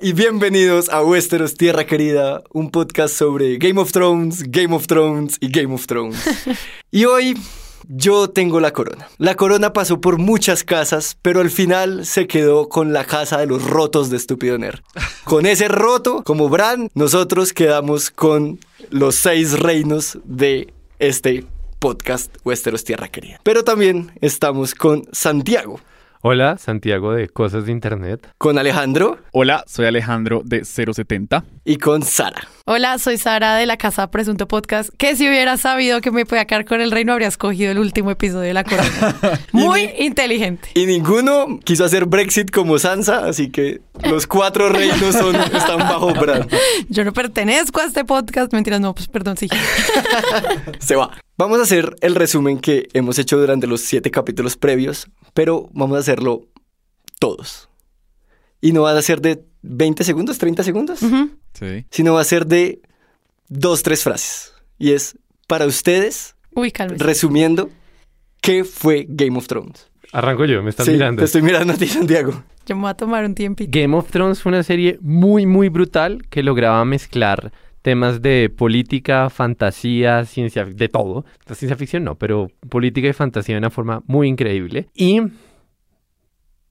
y bienvenidos a Westeros Tierra Querida, un podcast sobre Game of Thrones, Game of Thrones y Game of Thrones. y hoy yo tengo la corona. La corona pasó por muchas casas, pero al final se quedó con la casa de los rotos de Estúpido Nerd. Con ese roto, como Bran, nosotros quedamos con los seis reinos de este podcast Westeros Tierra Querida. Pero también estamos con Santiago, Hola, Santiago de Cosas de Internet. con Alejandro Hola, soy Alejandro de 070. y con Sara. Hola, soy Sara de la Casa Presunto Podcast, que si hubiera sabido que me podía quedar con el reino, habría escogido el último episodio de La Corona. Muy inteligente. Y ninguno quiso hacer Brexit como Sansa, así que los cuatro reinos son, están bajo Bran. Yo no pertenezco a este podcast. Mentiras, no, pues perdón, sí. Se va. Vamos a hacer el resumen que hemos hecho durante los siete capítulos previos, pero vamos a hacerlo todos. Y no va a ser de 20 segundos, 30 segundos. Sí. sino va a ser de dos, tres frases. Y es para ustedes, Uy, resumiendo, ¿qué fue Game of Thrones? Arranco yo, me están Sí, mirando. Te estoy mirando a ti, Santiago. Yo me voy a tomar un tiempito. Game of Thrones fue una serie muy, muy brutal que lograba mezclar temas de política, fantasía, ciencia, de todo. La ciencia ficción no, pero política y fantasía de una forma muy increíble. Y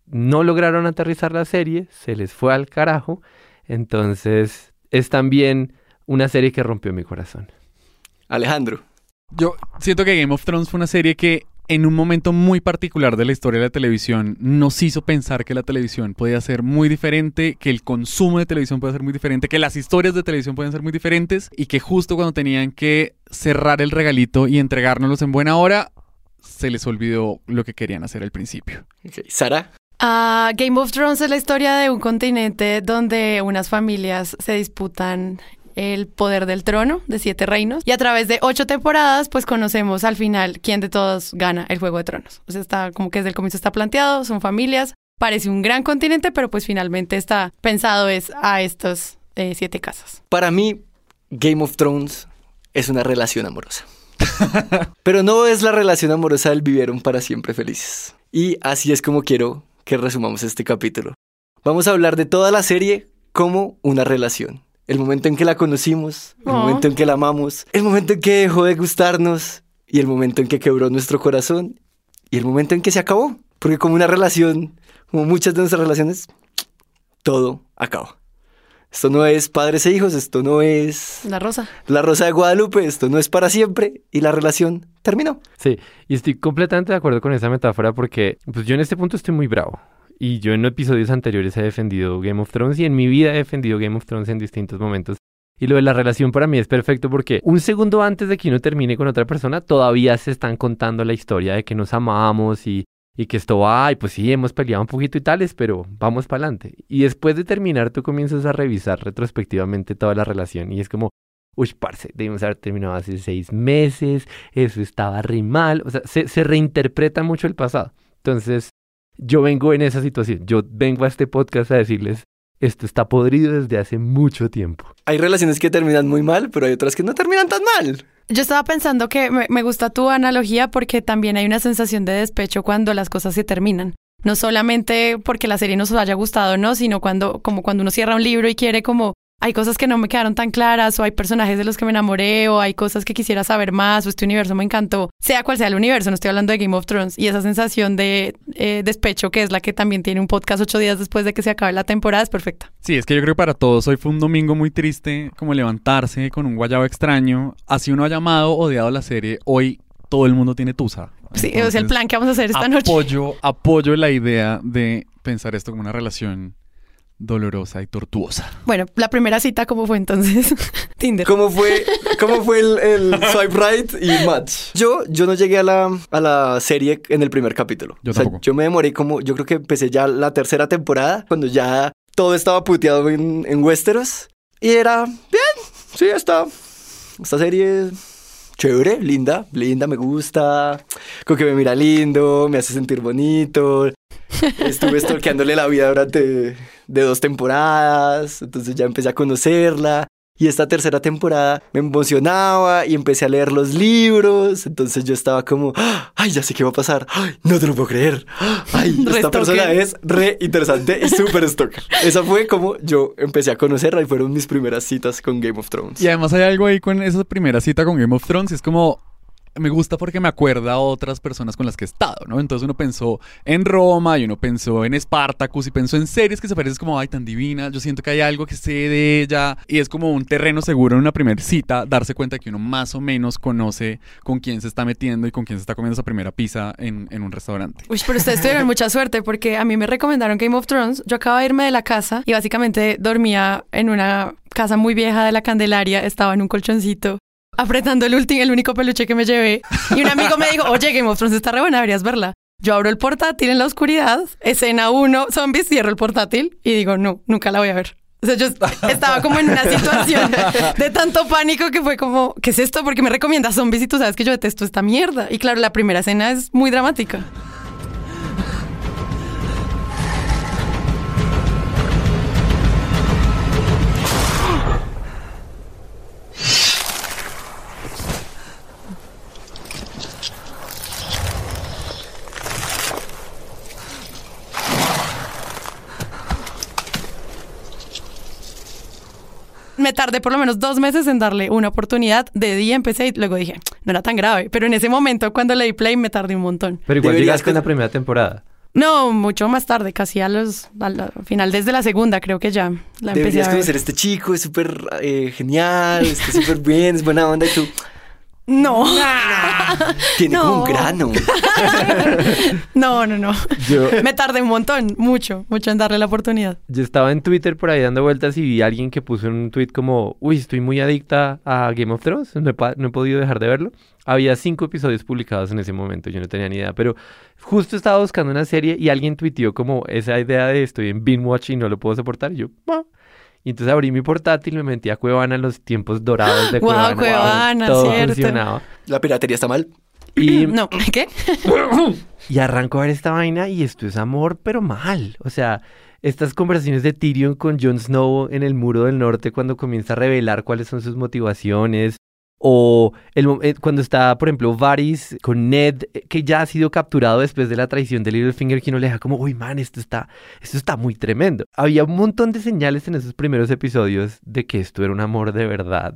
no lograron aterrizar la serie, se les fue al carajo. Entonces es también una serie que rompió mi corazón. Alejandro. Yo siento que Game of Thrones fue una serie que en un momento muy particular de la historia de la televisión nos hizo pensar que la televisión podía ser muy diferente, que el consumo de televisión puede ser muy diferente, que las historias de televisión pueden ser muy diferentes y que justo cuando tenían que cerrar el regalito y entregárnoslos en buena hora, se les olvidó lo que querían hacer al principio. Sara. Ah, Game of Thrones es la historia de un continente donde unas familias se disputan el poder del trono de siete reinos y a través de ocho temporadas pues conocemos al final quién de todos gana el juego de tronos. O sea, está como que desde el comienzo está planteado, son familias, parece un gran continente, pero pues finalmente está pensado es a estos eh, siete casas. Para mí, Game of Thrones es una relación amorosa. Pero no es la relación amorosa del vivieron para siempre felices. Y así es como quiero que resumamos este capítulo. Vamos a hablar de toda la serie como una relación. El momento en que la conocimos, el Oh. momento en que la amamos, el momento en que dejó de gustarnos y el momento en que quebró nuestro corazón y el momento en que se acabó. Porque como una relación, como muchas de nuestras relaciones, todo acaba. Esto no es padres e hijos, esto no es La rosa. la Rosa de Guadalupe, esto no es para siempre y la relación terminó. Sí, y estoy completamente de acuerdo con esa metáfora porque pues yo en este punto estoy muy bravo. Y yo en episodios anteriores he defendido Game of Thrones y en mi vida he defendido Game of Thrones en distintos momentos. Y lo de la relación para mí es perfecto porque un segundo antes de que uno termine con otra persona, todavía se están contando la historia de que nos amamos y, y que esto va, y pues sí, hemos peleado un poquito y tales, pero vamos para adelante. Y después de terminar, tú comienzas a revisar retrospectivamente toda la relación y es como, uy, parce, debimos haber terminado hace seis meses, eso estaba re mal, o sea, se, se reinterpreta mucho el pasado. Entonces, yo vengo en esa situación, yo vengo a este podcast a decirles, esto está podrido desde hace mucho tiempo. Hay relaciones que terminan muy mal, pero hay otras que no terminan tan mal. Yo estaba pensando que me, me gusta tu analogía porque también hay una sensación de despecho cuando las cosas se terminan. No solamente porque la serie nos haya gustado, no, sino cuando, como cuando uno cierra un libro y quiere como hay cosas que no me quedaron tan claras, o hay personajes de los que me enamoré, o hay cosas que quisiera saber más, o este universo me encantó, sea cual sea el universo, no estoy hablando de Game of Thrones, y esa sensación de eh, despecho, que es la que también tiene un podcast ocho días después de que se acabe la temporada, es perfecta. Sí, es que yo creo que para todos hoy fue un domingo muy triste, como levantarse con un guayabo extraño. Así uno ha llamado, odiado la serie, hoy todo el mundo tiene tusa. Sí, sea, el plan que vamos a hacer esta noche. apoyo, apoyo la idea de pensar esto como una relación dolorosa y tortuosa. Bueno, la primera cita, ¿cómo fue entonces? Tinder. ¿Cómo fue, cómo fue el, el swipe right y match? Yo, yo no llegué a la, a la serie en el primer capítulo. Yo o sea, tampoco. yo me demoré como, yo creo que empecé ya la tercera temporada, cuando ya todo estaba puteado en, en Westeros. Y era, bien, sí, está. Esta serie es chévere, linda, linda, me gusta. Con que me mira lindo, me hace sentir bonito. Estuve stalkeándole la vida durante de dos temporadas, entonces ya empecé a conocerla. Y esta tercera temporada me emocionaba y empecé a leer los libros. Entonces yo estaba como, ay, ya sé qué va a pasar. Ay, no te lo puedo creer. Ay, esta persona es re interesante y súper stalker. Esa fue como yo empecé a conocerla y fueron mis primeras citas con Game of Thrones. Y además hay algo ahí con esa primera cita con Game of Thrones, es como me gusta porque me acuerda a otras personas con las que he estado, ¿no? Entonces uno pensó en Roma y uno pensó en Spartacus y pensó en series que se parecen como, ay, tan divina, yo siento que hay algo que sé de ella y es como un terreno seguro en una primera cita darse cuenta que uno más o menos conoce con quién se está metiendo y con quién se está comiendo esa primera pizza en, en un restaurante. Uy, pero ustedes tuvieron mucha suerte porque a mí me recomendaron Game of Thrones. Yo acababa de irme de la casa y básicamente dormía en una casa muy vieja de la Candelaria. Estaba en un colchoncito apretando el, último, el único peluche que me llevé. Y un amigo me dijo, oye, Game of Thrones está re buena, deberías verla. Yo abro el portátil en la oscuridad, escena 1, zombies, cierro el portátil y digo, no, nunca la voy a ver. O sea, yo est- estaba como en una situación de tanto pánico que fue como, ¿qué es esto? Porque me recomiendas zombies y tú sabes que yo detesto esta mierda. Y claro, la primera escena es muy dramática. Me tardé por lo menos dos meses en darle una oportunidad. De día empecé y luego dije, no era tan grave. Pero en ese momento, cuando le di play, me tardé un montón. Pero igual Deberías llegaste en con- la primera temporada. No, mucho más tarde, casi a los, al final, desde la segunda, creo que ya la empecé Deberías a ver. conocer a este chico, es súper eh, genial, está súper bien, es buena onda y tú, No, tiene como un grano. no, no, no. Yo, Me tardé un montón, mucho, mucho en darle la oportunidad. yo estaba en Twitter por ahí dando vueltas y vi a alguien que puso un tweet como, uy, estoy muy adicta a Game of Thrones, no he, pa- no he podido dejar de verlo. Había cinco episodios publicados en ese momento, yo no tenía ni idea, pero justo estaba buscando una serie y alguien tuiteó como esa idea de estoy en binge watch y no lo puedo soportar. Y yo, "Ah". Y entonces abrí mi portátil, me metí a Cuevana en los tiempos dorados de Cuevana. Cuevana, todo cierto. funcionaba. La piratería está mal. Y, No, ¿qué? y arranco a ver esta vaina y esto es amor, pero mal. O sea, estas conversaciones de Tyrion con Jon Snow en el muro del norte cuando comienza a revelar cuáles son sus motivaciones. O el, eh, cuando está, por ejemplo, Varys con Ned, eh, que ya ha sido capturado después de la traición de Littlefinger, que uno le deja como, uy, man, esto está, esto está muy tremendo. Había un montón de señales en esos primeros episodios de que esto era un amor de verdad.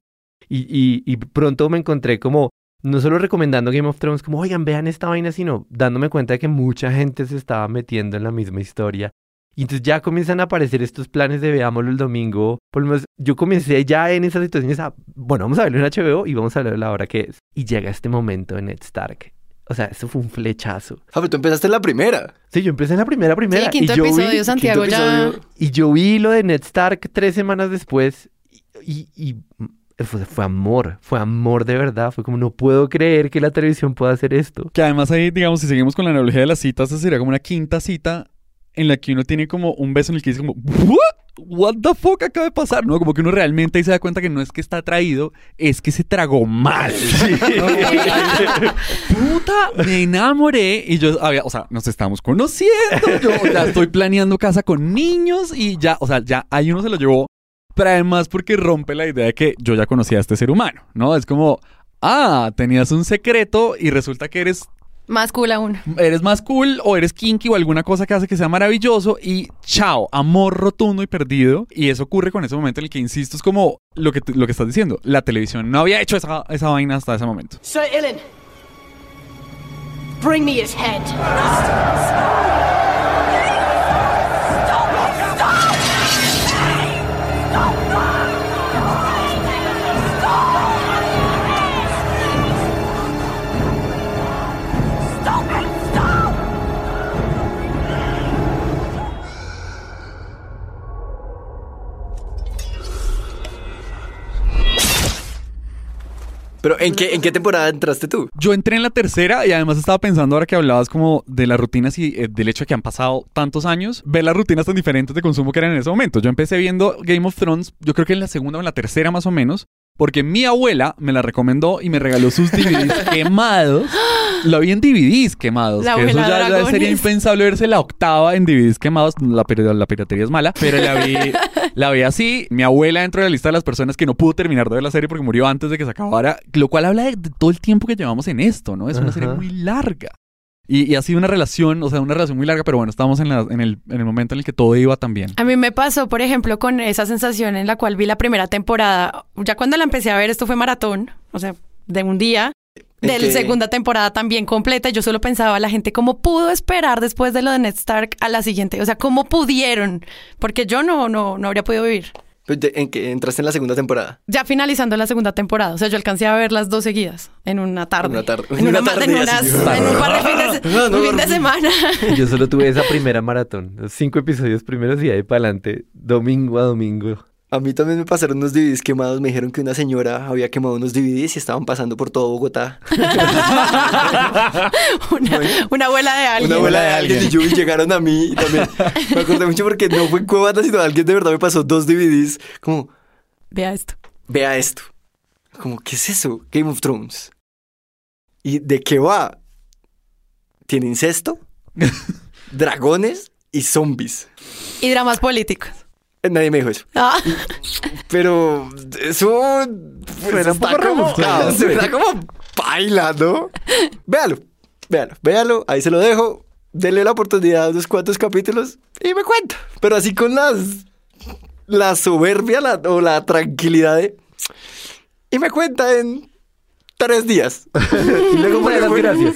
Y, y pronto me encontré como, no solo recomendando Game of Thrones, como, oigan, vean esta vaina, sino dándome cuenta de que mucha gente se estaba metiendo en la misma historia. Y entonces ya comienzan a aparecer estos planes de veámoslo el domingo. Por lo menos yo comencé ya en esas situaciones a, bueno, vamos a verlo en HBO y vamos a ver la hora que es. Y llega este momento en Ned Stark. O sea, eso fue un flechazo. Ah, pero tú empezaste en la primera. Sí, yo empecé en la primera, primera. Sí, quinto y yo episodio, vi, Santiago quinto ya... episodio. y yo vi lo de Ned Stark tres semanas después y, y- y fue, fue amor, fue amor de verdad. Fue como, no puedo creer que la televisión pueda hacer esto. Que además ahí, digamos, si seguimos con la analogía de las citas, esa sería como una quinta cita en la que uno tiene como un beso en el que dice como, ¿What? What the fuck acaba de pasar? ¿No? Como que uno realmente ahí se da cuenta que no es que está atraído, es que se tragó mal. Puta, me enamoré y yo había, o sea, nos estamos conociendo, yo ya estoy planeando casa con niños y ya, o sea, ya ahí uno se lo llevó, pero además porque rompe la idea de que yo ya conocía a este ser humano, ¿no? Es como, ah, tenías un secreto y resulta que eres Más cool aún. eres más cool o eres kinky o alguna cosa que hace que sea maravilloso y chao, amor rotundo y perdido. Y eso ocurre con ese momento en el que, insisto, es como lo que, lo que estás diciendo. La televisión no había hecho esa, esa vaina hasta ese momento. Sir Ilan, bring me his head. Pero ¿en qué, ¿en qué temporada entraste tú? Yo entré en la tercera y además estaba pensando ahora que hablabas como de las rutinas y eh, del hecho de que han pasado tantos años, ver las rutinas tan diferentes de consumo que eran en ese momento. Yo empecé viendo Game of Thrones, yo creo que en la segunda o en la tercera más o menos, porque mi abuela me la recomendó y me regaló sus DVDs quemados. La vi en DVDs quemados. La que eso ya, ya sería impensable verse la octava en DVDs quemados. La piratería es mala, pero la vi, la vi así. Mi abuela dentro de la lista de las personas que no pudo terminar de ver la serie porque murió antes de que se acabara, lo cual habla de, todo el tiempo que llevamos en esto, ¿no? Es una serie muy larga. Y, y ha sido una relación, o sea, una relación muy larga, pero bueno, estamos en, la- en, el, en el momento en el que todo iba tan bien. A mí me pasó, por ejemplo, con esa sensación en la cual vi la primera temporada. Ya cuando la empecé a ver, esto fue maratón, o sea, de un día. ¿En De la segunda temporada también completa. Yo solo pensaba, la gente, ¿cómo pudo esperar después de lo de Ned Stark a la siguiente? O sea, ¿cómo pudieron? Porque yo no, no, no habría podido vivir. Pues ¿En qué entraste en la segunda temporada? Ya finalizando la segunda temporada. O sea, yo alcancé a ver las dos seguidas en una tarde. En una tarde. En, una, tarde, en, unas- en un par de fines de, No, no un fin de semana. Yo solo tuve esa primera maratón, los cinco episodios primeros y ahí para adelante, domingo a domingo. A mí también me pasaron unos DVDs quemados. Me dijeron que una señora había quemado unos DVDs y estaban pasando por todo Bogotá. Una, una abuela de alguien. Una abuela de alguien y alguien. yo y llegaron a mí y también. Me acordé mucho porque no fue en Cuevana, sino alguien de verdad me pasó dos DVDs. Como, Vea esto. vea esto. Como, ¿qué es eso? Game of Thrones. ¿Y de qué va? Tiene incesto, dragones y zombies. Y dramas políticos. Nadie me dijo eso. Ah, Pero eso pues, Suena un está poco como, rebuscado. suena como baila, ¿no? Véalo, véalo, véalo, ahí se lo dejo. Dele la oportunidad a unos cuantos capítulos y me cuenta. Pero así con las la soberbia la- o la tranquilidad de y me cuenta en tres días. Y luego me da las gracias.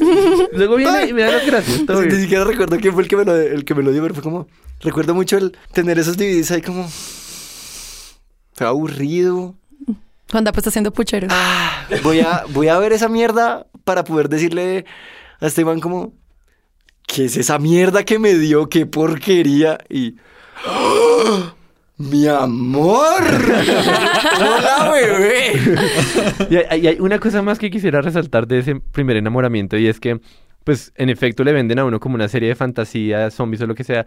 Luego viene y me da las gracias. todo Ni siquiera recuerdo quién fue el que me lo, el que me lo dio, pero fue como. Recuerdo mucho el tener esos DVDs ahí como. Fue aburrido. Juan está haciendo puchero. Ah, voy a, voy a ver esa mierda para poder decirle a este man como. ¿Qué es esa mierda que me dio? ¡Qué porquería! Y. ¡Ah! ¡Mi amor! ¡Hola, bebé! Y hay, una cosa más que quisiera resaltar de ese primer enamoramiento y es que, pues, en efecto le venden a uno como una serie de fantasía, zombies o lo que sea,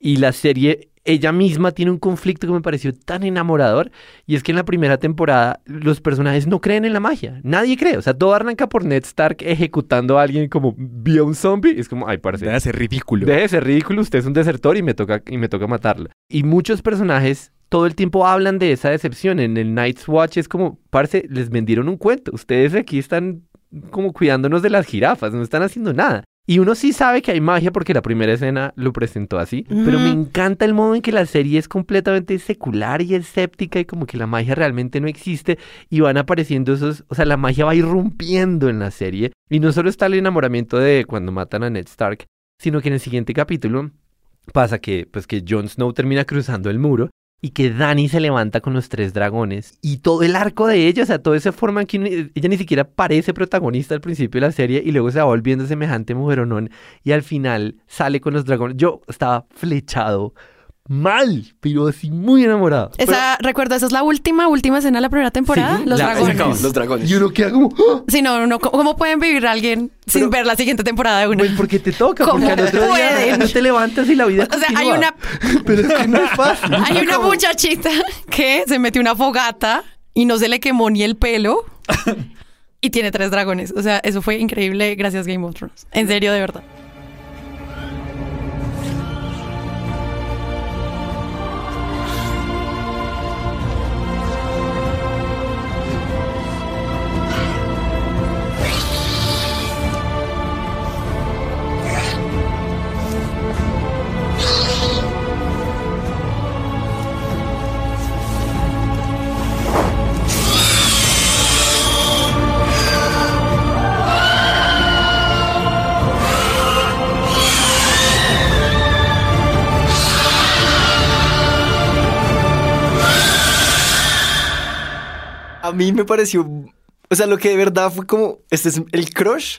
y la serie ella misma tiene un conflicto que me pareció tan enamorador y es que en la primera temporada los personajes no creen en la magia, nadie cree, o sea, todo arranca por Ned Stark ejecutando a alguien como vía un zombie, es como, ay, parece. Debe ser ridículo. Deje de ser ridículo, usted es un desertor y me toca, y me toca matarlo. Y muchos personajes todo el tiempo hablan de esa decepción. En el Night's Watch es como, parce, les vendieron un cuento. Ustedes aquí están como cuidándonos de las jirafas, no están haciendo nada. Y uno sí sabe que hay magia porque la primera escena lo presentó así, pero me encanta el modo en que la serie es completamente secular y escéptica y como que la magia realmente no existe y van apareciendo esos, o sea, la magia va irrumpiendo en la serie. Y no solo está el enamoramiento de cuando matan a Ned Stark, sino que en el siguiente capítulo pasa que pues que Jon Snow termina cruzando el muro y que Dani se levanta con los tres dragones y todo el arco de ella, o sea, toda esa forma en que ella ni siquiera parece protagonista al principio de la serie y luego se va volviendo semejante mujeronón y al final sale con los dragones. Yo estaba flechado mal, pero así muy enamorado. Esa, recuerdo, esa es la última, última escena de la primera temporada. Sí, los la- acabó, dragones. los dragones. Y uno queda como, ¡ah! Sí, no, no, ¿cómo, pueden vivir alguien sin ver la siguiente temporada de una? Pues porque te toca, ¿Cómo porque al otro día no te levantas y la vida o sea, hay una, Pero es que no es fácil. hay una muchachita que se metió una fogata y no se le quemó ni el pelo y tiene tres dragones. O sea, eso fue increíble gracias Game of Thrones. En serio, de verdad. Mí me pareció. O sea, lo que de verdad fue como. Este es el crush.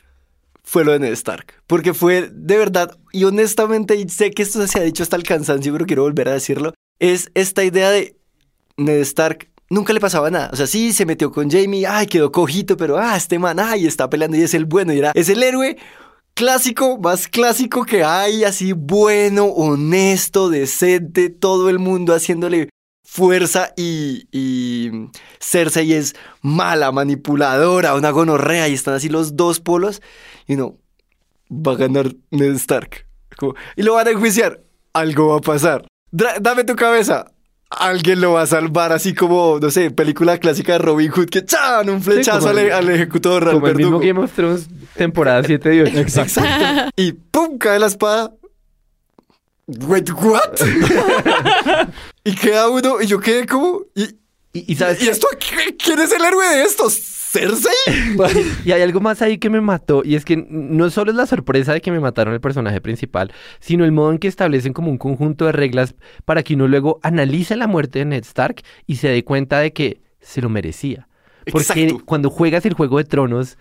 Fue lo de Ned Stark. Porque fue de verdad. Y honestamente, y sé que esto se ha dicho hasta el cansancio, pero quiero volver a decirlo. Es esta idea de. Ned Stark nunca le pasaba nada. O sea, sí, se metió con Jamie, ay, quedó cojito, pero ah, este man, ay, está peleando y es el bueno. Y era, es el héroe clásico, más clásico que hay, así bueno, honesto, decente, todo el mundo haciéndole fuerza y, y Cersei es mala, manipuladora, una gonorrea y están así los dos polos y no, va a ganar Ned Stark. Como, y lo van a enjuiciar, algo va a pasar. Dra- dame tu cabeza. Alguien lo va a salvar, así como, no sé, película clásica de Robin Hood, que ¡chan! Un flechazo al, el- al ejecutor, al Como el mismo. Game of Thrones, temporada 7 y 8. Exacto. y ¡pum! cae la espada. Wait, what? y queda uno, y yo quedé como. ¿Y, Y, y sabes ¿y esto? ¿Qui- ¿Quién es el héroe de estos? ¿Cersei? Y hay algo más ahí que me mató, y es que no solo es la sorpresa de que me mataron el personaje principal, sino el modo en que establecen como un conjunto de reglas para que uno luego analice la muerte de Ned Stark y se dé cuenta de que se lo merecía. Porque Exacto. cuando juegas el Juego de Tronos,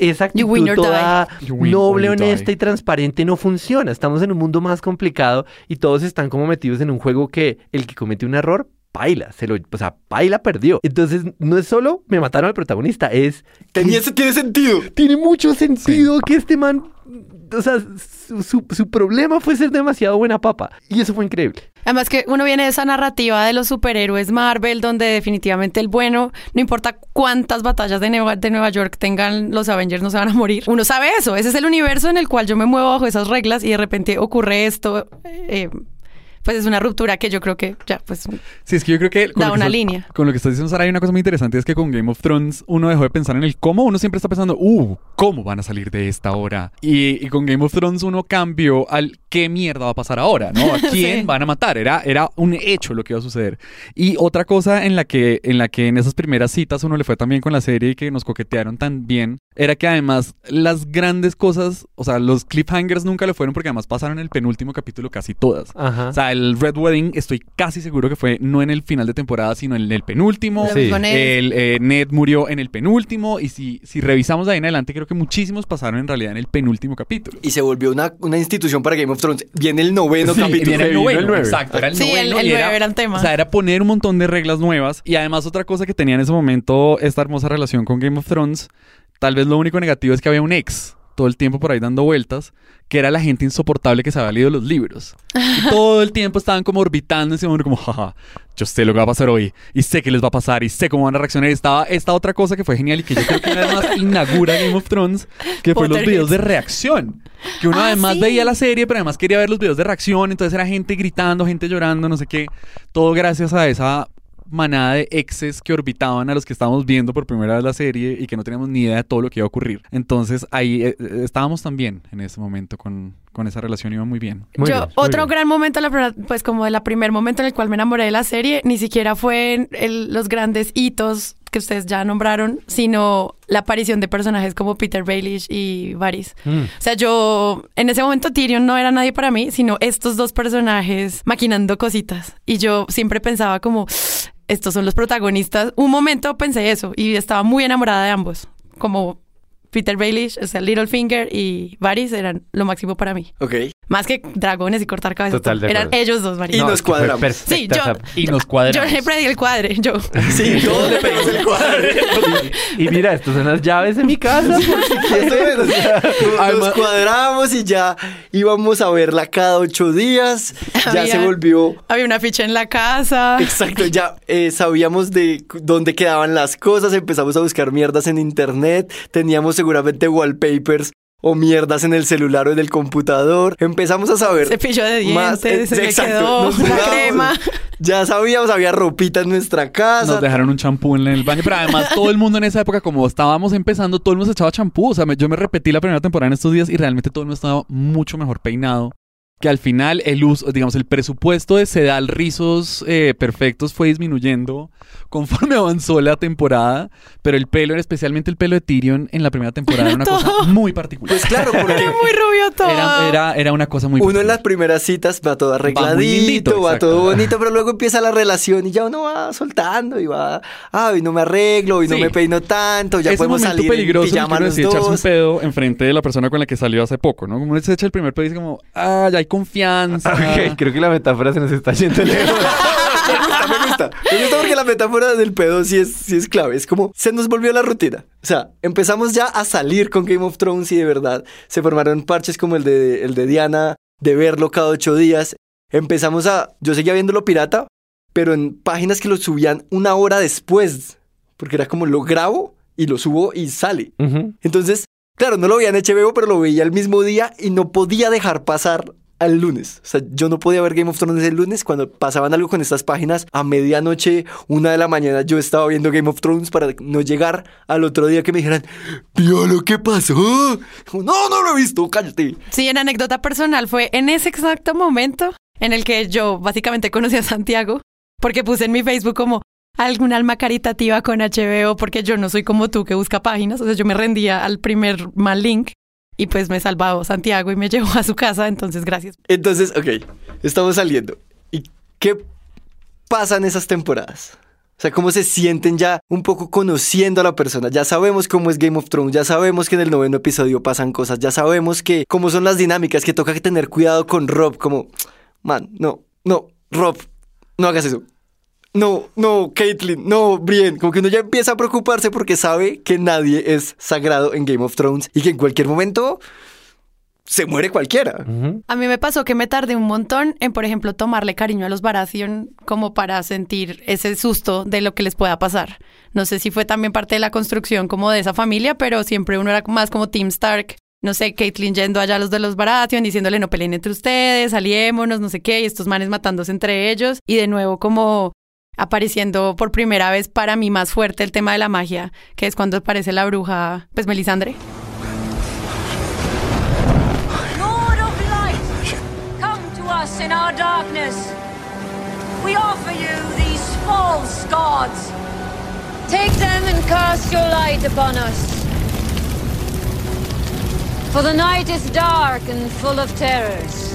esa actitud toda win noble, honesta y transparente no funciona. Estamos en un mundo más complicado y todos están como metidos en un juego que el que comete un error, paila, se lo, o sea, paila perdió. Entonces, no es solo me mataron al protagonista, es Tenía, ese- tiene sentido. tiene mucho sentido que este man, o sea, su, su- su problema fue ser demasiado buena papa. Y eso fue increíble. Además que uno viene de esa narrativa de los superhéroes Marvel, donde definitivamente el bueno, no importa cuántas batallas de Nueva, York tengan los Avengers, no se van a morir. Uno sabe eso, ese es el universo en el cual yo me muevo bajo esas reglas y de repente ocurre esto. eh, pues es una ruptura que yo creo que ya, pues Sí, es que yo creo que... con Da que una estás- línea. Con lo que estás diciendo, Sara, hay una cosa muy interesante. Es que con Game of Thrones uno dejó de pensar en el cómo. Uno siempre está pensando, uh, ¿cómo van a salir de esta hora? Y, y con Game of Thrones uno cambió al qué mierda va a pasar ahora, ¿no? ¿A quién Sí. van a matar? Era, era un hecho lo que iba a suceder. Y otra cosa en la, que, en la que en esas primeras citas uno le fue también con la serie y que nos coquetearon tan bien, era que además las grandes cosas, o sea, los cliffhangers nunca lo fueron porque además pasaron en el penúltimo capítulo casi todas. Ajá. O sea, el Red Wedding estoy casi seguro que fue no en el final de temporada, sino en el penúltimo. Sí. El, eh, Ned murió en el penúltimo. Y si, si revisamos de ahí en adelante, creo que muchísimos pasaron en realidad en el penúltimo capítulo. Y se volvió una, una institución para Game of Thrones. Viene el noveno Sí, capítulo. era el noveno, el nueve. exacto, era el Sí, el- noveno el y nueve era el tema. O sea, era poner un montón de reglas nuevas y además otra cosa que tenía en ese momento esta hermosa relación con Game of Thrones, tal vez lo único negativo es que había un ex todo el tiempo por ahí dando vueltas, que era la gente insoportable que se había leído los libros. Y todo el tiempo estaban como orbitando en ese momento como, jaja, yo sé lo que va a pasar hoy y sé qué les va a pasar y sé cómo van a reaccionar. Y estaba esta otra cosa que fue genial y que yo creo que una vez más inaugura Game of Thrones, que fue los videos de reacción. Que uno Ah, además sí. veía la serie, pero además quería ver los videos de reacción. Entonces era gente gritando, gente llorando, no sé qué. Todo gracias a esa manada de exes que orbitaban a los que estábamos viendo por primera vez la serie y que no teníamos ni idea de todo lo que iba a ocurrir. Entonces ahí eh, eh, estábamos también en ese momento con, con esa relación, iba muy bien. Muy yo, bien, muy otro bien. gran momento, la primera- pues como el primer momento en el cual me enamoré de la serie, ni siquiera fue en el- los grandes hitos que ustedes ya nombraron, sino la aparición de personajes como Peter Baelish y Varys. Mm. O sea, yo en ese momento Tyrion no era nadie para mí, sino estos dos personajes maquinando cositas. Y yo siempre pensaba como, estos son los protagonistas. Un momento pensé eso y estaba muy enamorada de ambos. Como Peter Baelish, o sea, Littlefinger y Varys eran lo máximo para mí. Ok. Más que dragones y cortar cabezas. Total, de Eran ellos dos, Y María. nos cuadramos. Sí, yo- Y nos Yo cuadramos. le predí el cuadre, yo. Sí, todos le pegamos el cuadro. Y mira, estas son las llaves de mi casa. por si quieres. Nos- cuadramos y ya íbamos a verla cada ocho días. Ya se volvió. Había una ficha en la casa. Exacto, ya eh, sabíamos de cu- dónde quedaban las cosas, empezamos a buscar mierdas en internet, teníamos seguramente wallpapers o mierdas en el celular o en el computador, empezamos a saber Cepillo de más, dientes, eh, se me exacto, quedó nos la crema. Ya sabíamos, había ropita en nuestra casa. Nos dejaron un champú en el baño, pero además todo el mundo en esa época, como estábamos empezando, todo el mundo se echaba champú. O sea, me- yo me repetí la primera temporada en estos días y realmente todo el mundo estaba mucho mejor peinado. Que al final el uso, digamos, el presupuesto de sedal rizos eh, perfectos fue disminuyendo conforme avanzó la temporada, pero el pelo, especialmente el pelo de Tyrion en la primera temporada, era una cosa muy particular. Pues claro, porque Era muy rubio todo. Era, era, era una cosa muy uno en las primeras citas va todo arregladito, lindito, va, todo bonito, pero luego empieza la relación y ya uno va soltando y va, ah, hoy no me arreglo, hoy no Sí. me peino tanto, ya Ese podemos momento salir peligroso en pijama los echarse un pedo enfrente de la persona con la que salió hace poco, ¿no? Como uno se echa el primer pedo y dice como, ah, ya hay confianza. Ok, creo que la metáfora se nos está yendo lejos. Me gusta, me gusta. Me gusta porque la metáfora del pedo sí es, sí es clave. Es como se nos volvió la rutina. O sea, empezamos ya a salir con Game of Thrones y de verdad se formaron parches como el de, el de Diana, de verlo cada ocho días. Empezamos a. Yo seguía viéndolo pirata, pero en páginas que lo subían una hora después. Porque era como lo grabo y lo subo y sale. Entonces, claro, no lo veía en HBO, pero lo veía el mismo día y no podía dejar pasar al lunes. O sea, yo no podía ver Game of Thrones el lunes cuando pasaban algo con estas páginas. A medianoche, una de la mañana, yo estaba viendo Game of Thrones para no llegar al otro día que me dijeran, ¿vio lo que pasó? No, no lo he visto, cállate. Sí, en anécdota personal fue en ese exacto momento en el que yo básicamente conocí a Santiago, porque puse en mi Facebook como algún alma caritativa con HBO, porque yo no soy como tú que busca páginas, o sea, yo me rendía al primer mal link y pues me salvó Santiago y me llevó a su casa, entonces gracias. Entonces, ok, estamos saliendo. ¿Y qué pasa en esas temporadas? O sea, cómo se sienten ya un poco conociendo a la persona. Ya sabemos cómo es Game of Thrones, ya sabemos que en el noveno episodio pasan cosas, ya sabemos que cómo son las dinámicas, que toca tener cuidado con Rob, como, man, no, no, Rob, no hagas eso. No, no, Caitlyn, no, Brienne. Como que uno ya empieza a preocuparse porque sabe que nadie es sagrado en Game of Thrones y que en cualquier momento se muere cualquiera. A mí me pasó que me tardé un montón en, por ejemplo, tomarle cariño a los Baratheon como para sentir ese susto de lo que les pueda pasar. No sé si fue también parte de la construcción como de esa familia, pero siempre uno era más como Team Stark. No sé, Caitlyn yendo allá a los de los Baratheon, diciéndole no peleen entre ustedes, aliémonos, no sé qué, y estos manes matándose entre ellos. Y de nuevo como apareciendo por primera vez para mí más fuerte el tema de la magia, que es cuando aparece la bruja, pues Melisandre. Lord of light, come to us in our darkness. We offer you these false gods. Take them and cast your light upon us. For the night is dark and full of terrors.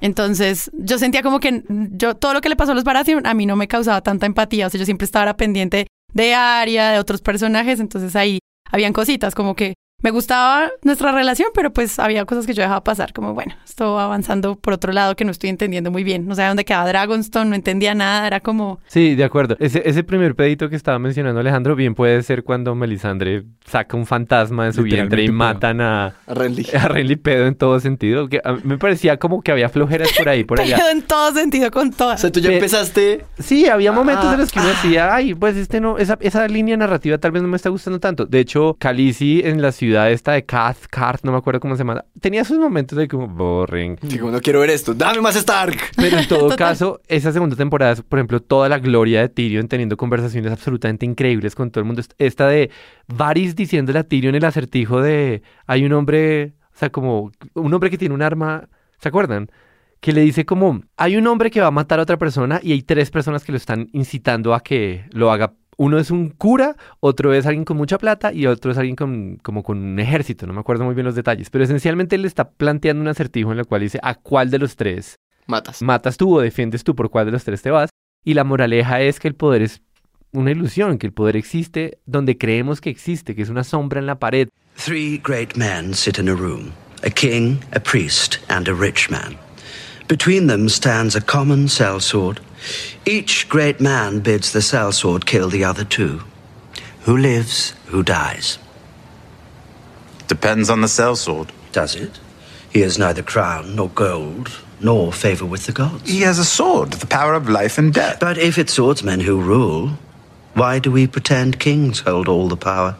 Entonces, yo sentía como que yo todo lo que le pasó a los Baratheon a mí no me causaba tanta empatía, o sea, yo siempre estaba pendiente de Arya, de otros personajes, entonces ahí habían cositas como que me gustaba nuestra relación, pero pues había cosas que yo dejaba pasar, como bueno, esto va avanzando por otro lado que no estoy entendiendo muy bien, no sé dónde quedaba Dragonstone, no entendía nada, era como Sí, de acuerdo. Ese, ese primer pedito que estaba mencionando Alejandro bien puede ser cuando Melisandre saca un fantasma de su vientre y matan a, A Renly. a Renly pedo en todo sentido. Que a mí me parecía como que había flojeras por ahí, por allá. pero en todo sentido con O todas. sea, tú ya Pe- empezaste Sí, había momentos en los que uno Ah. decía, ay, pues este no, esa, esa línea narrativa tal vez no me está gustando tanto. De hecho, Khaleesi en la ciudad esta de Kath, Karth, no me acuerdo cómo se llama, tenía sus momentos de como boring. Como no quiero ver esto. Dame más Stark. Pero en todo caso, esa segunda temporada es, por ejemplo, toda la gloria de Tyrion teniendo conversaciones absolutamente increíbles con todo el mundo. Esta de Varys diciéndole a Tyrion el acertijo de hay un hombre, o sea, como un hombre que tiene un arma, ¿se acuerdan? Que le dice como hay un hombre que va a matar a otra persona y hay tres personas que lo están incitando a que lo haga. Uno es un cura, otro es alguien con mucha plata y otro es alguien con, como con un ejército, no me acuerdo muy bien los detalles, pero esencialmente él está planteando un acertijo en el cual dice a cuál de los tres Matas. matas tú o defiendes tú por cuál de los tres te vas. Y la moraleja es que el poder es una ilusión, que el poder existe donde creemos que existe, que es una sombra en la pared. Three great men sit in a room a king, a priest, and a rich man. Between them stands a common sellsword. Each great man bids the sellsword kill the other two. Who lives, who dies? Depends on the sellsword. Does it? He has neither crown nor gold, nor favor with the gods. He has a sword, the power of life and death. But if it's swordsmen who rule, why do we pretend kings hold all the power?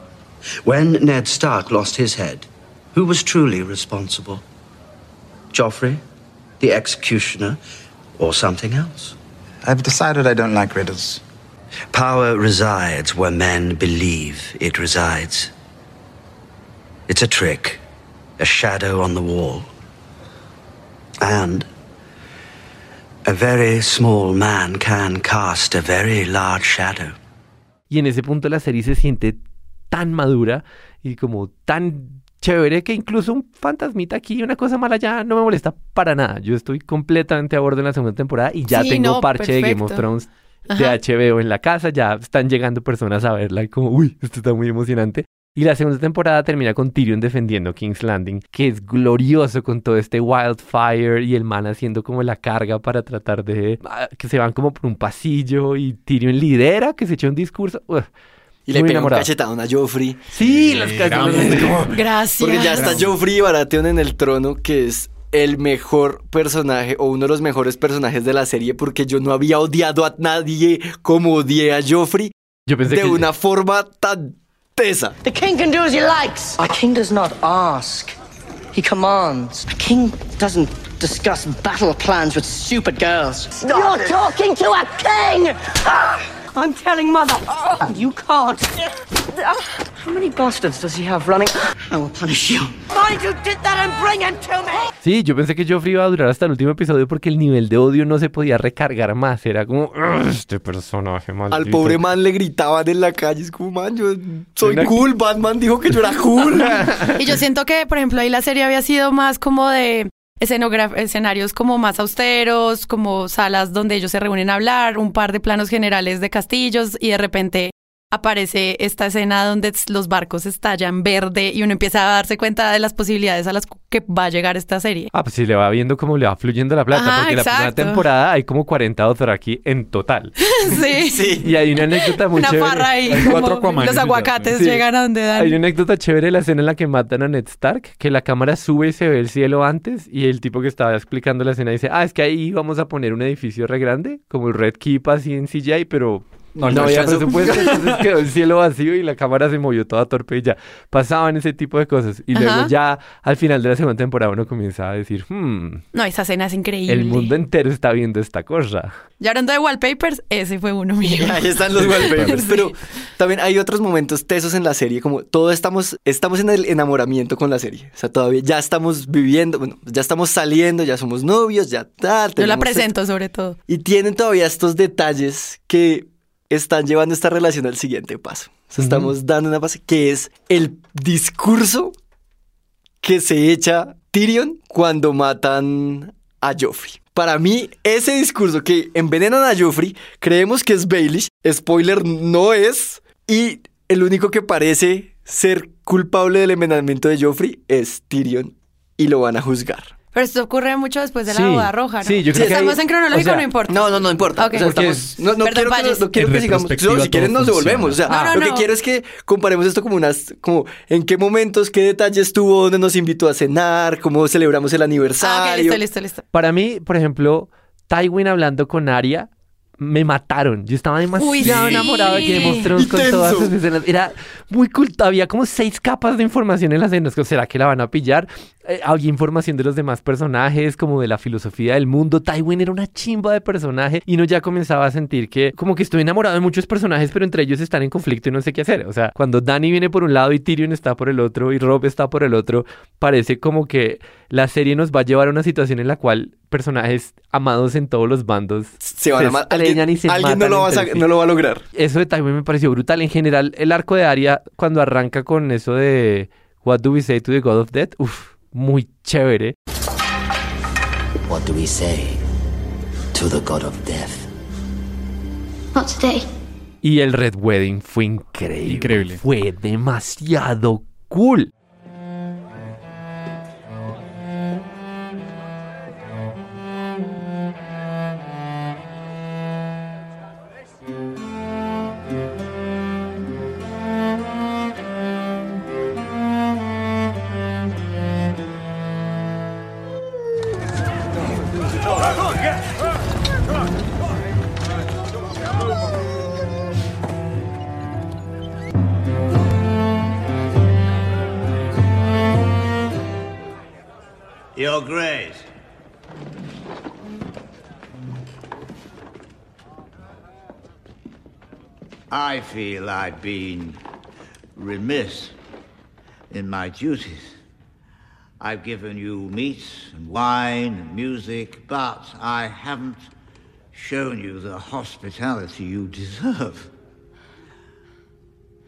When Ned Stark lost his head, who was truly responsible? Joffrey, the executioner, or something else? I've decided I don't like riddles. Power resides where men believe it resides. It's a trick, a shadow on the wall. And a very small man can cast a very large shadow. Y en ese punto la serie se siente tan madura y como tan chévere que incluso un fantasmita aquí y una cosa mala ya no me molesta para nada. Yo estoy completamente a bordo en la segunda temporada y ya Sí, tengo no, parche de Game of. Thrones Ajá. de HBO en la casa, ya están llegando personas a verla y como, uy, esto está muy emocionante. Y la segunda temporada termina con Tyrion defendiendo King's Landing, que es glorioso con todo este wildfire y el man haciendo como la carga para tratar de... ah, que se van como por un pasillo y Tyrion lidera, que se echa un discurso. Uf, Y le pega un cachetadón a Joffrey. Sí, las muy- Gracias. Porque ya está Joffrey y Baratheon en el trono, que es el mejor personaje o uno de los mejores personajes de la serie, porque yo no había odiado a nadie como odié a Joffrey Yo pensé de que... una forma tan tesa. The king can do as he likes. A king does not ask, he commands. A king doesn't discuss battle plans with stupid girls. You're talking to a king! I'm telling mother. You can't. How many bastards does he have running? I will punish you. Find who did that and bring him to me! Sí, yo pensé que Joffrey iba a durar hasta el último episodio porque el nivel de odio no se podía recargar más. Era como, "Ugh, este personaje maldito. Al pobre man le gritaban en la calle, es como, man, yo soy Una- cool, Batman dijo que yo era cool. Y yo siento que, por ejemplo, ahí la serie había sido más como de escenarios como más austeros, como salas donde ellos se reúnen a hablar, un par de planos generales de castillos y de repente aparece esta escena donde los barcos estallan verde y uno empieza a darse cuenta de las posibilidades a las que va a llegar esta serie. Ah, pues sí, le va viendo cómo le va fluyendo la plata, Ajá, porque la primera exacto. temporada hay como 40 Dothraki en total. sí. sí. Y hay una anécdota muy Una chévere. farra ahí, Hay como cuatro los aguacates sí. llegan a donde dan. Hay una anécdota chévere de la escena en la que matan a Ned Stark, que la cámara sube y se ve el cielo antes, y el tipo que estaba explicando la escena dice, ah, es que ahí vamos a poner un edificio re grande, como el Red Keep así en CGI, pero no, No había presupuesto, entonces quedó el cielo vacío y la cámara se movió toda torpe y ya. Pasaban ese tipo de cosas. Y luego Ajá. ya al final de la segunda temporada uno comienza a decir, hmm, No, esa escena es increíble. el mundo entero está viendo esta cosa. Y hablando de wallpapers, ese fue uno mío. Ahí están los wallpapers. Sí. Pero también hay otros momentos tesos en la serie, como todos estamos, estamos en el enamoramiento con la serie. O sea, todavía ya estamos viviendo, bueno, ya estamos saliendo, ya somos novios, ya tal. Yo la presento sobre todo. esto. Y tienen todavía estos detalles que están llevando esta relación al siguiente paso. O sea, estamos dando una base que es el discurso que se echa Tyrion cuando matan a Joffrey. Para mí, ese discurso que envenenan a Joffrey, creemos que es Baelish, spoiler no es, y el único que parece ser culpable del envenenamiento de Joffrey es Tyrion, y lo van a juzgar. Pero esto ocurre mucho después de la Sí, boda roja, ¿no? sí, yo Si creo que estamos hay- en cronológico, o sea, no importa. No, no, no importa. Ok. O sea, estamos- no, no Perdón, quiero que, no quiero que sigamos. no, si quieren nos devolvemos. O sea, funciona. No, no, lo que quiero es que comparemos esto como unas, como en qué momentos, qué detalles tuvo, dónde nos invitó a cenar, cómo celebramos el Ah, aniversario. ok, listo, listo, listo. Para mí, por ejemplo, Tywin hablando con Arya, me mataron. Yo estaba demasiado Uy, sí. enamorado de Game of Thrones con todas sus escenas. Era muy cool. Había como seis capas de información en las escenas. ¿Será que la van a pillar? Eh, había información de los demás personajes, como de la filosofía del mundo. Tywin era una chimba de personaje y uno ya comenzaba a sentir que como que estoy enamorado de muchos personajes, pero entre ellos están en conflicto y no sé qué hacer. O sea, cuando Dany viene por un lado y Tyrion está por el otro y Rob está por el otro, parece como que la serie nos va a llevar a una situación en la cual personajes amados en todos los bandos Se van a Alguien, y se alguien no, lo va a entre sa- sí. no lo va a lograr. Eso de Tywin me pareció brutal. En general, el arco de Arya, cuando arranca con eso de What do we say to the God of Death, uff, muy chévere. What do we say to the god of death? Not today. Y el Red Wedding fue increíble. Increíble. Fue demasiado cool. I feel I've been remiss in my duties. I've given you meat and wine and music, but I haven't shown you the hospitality you deserve.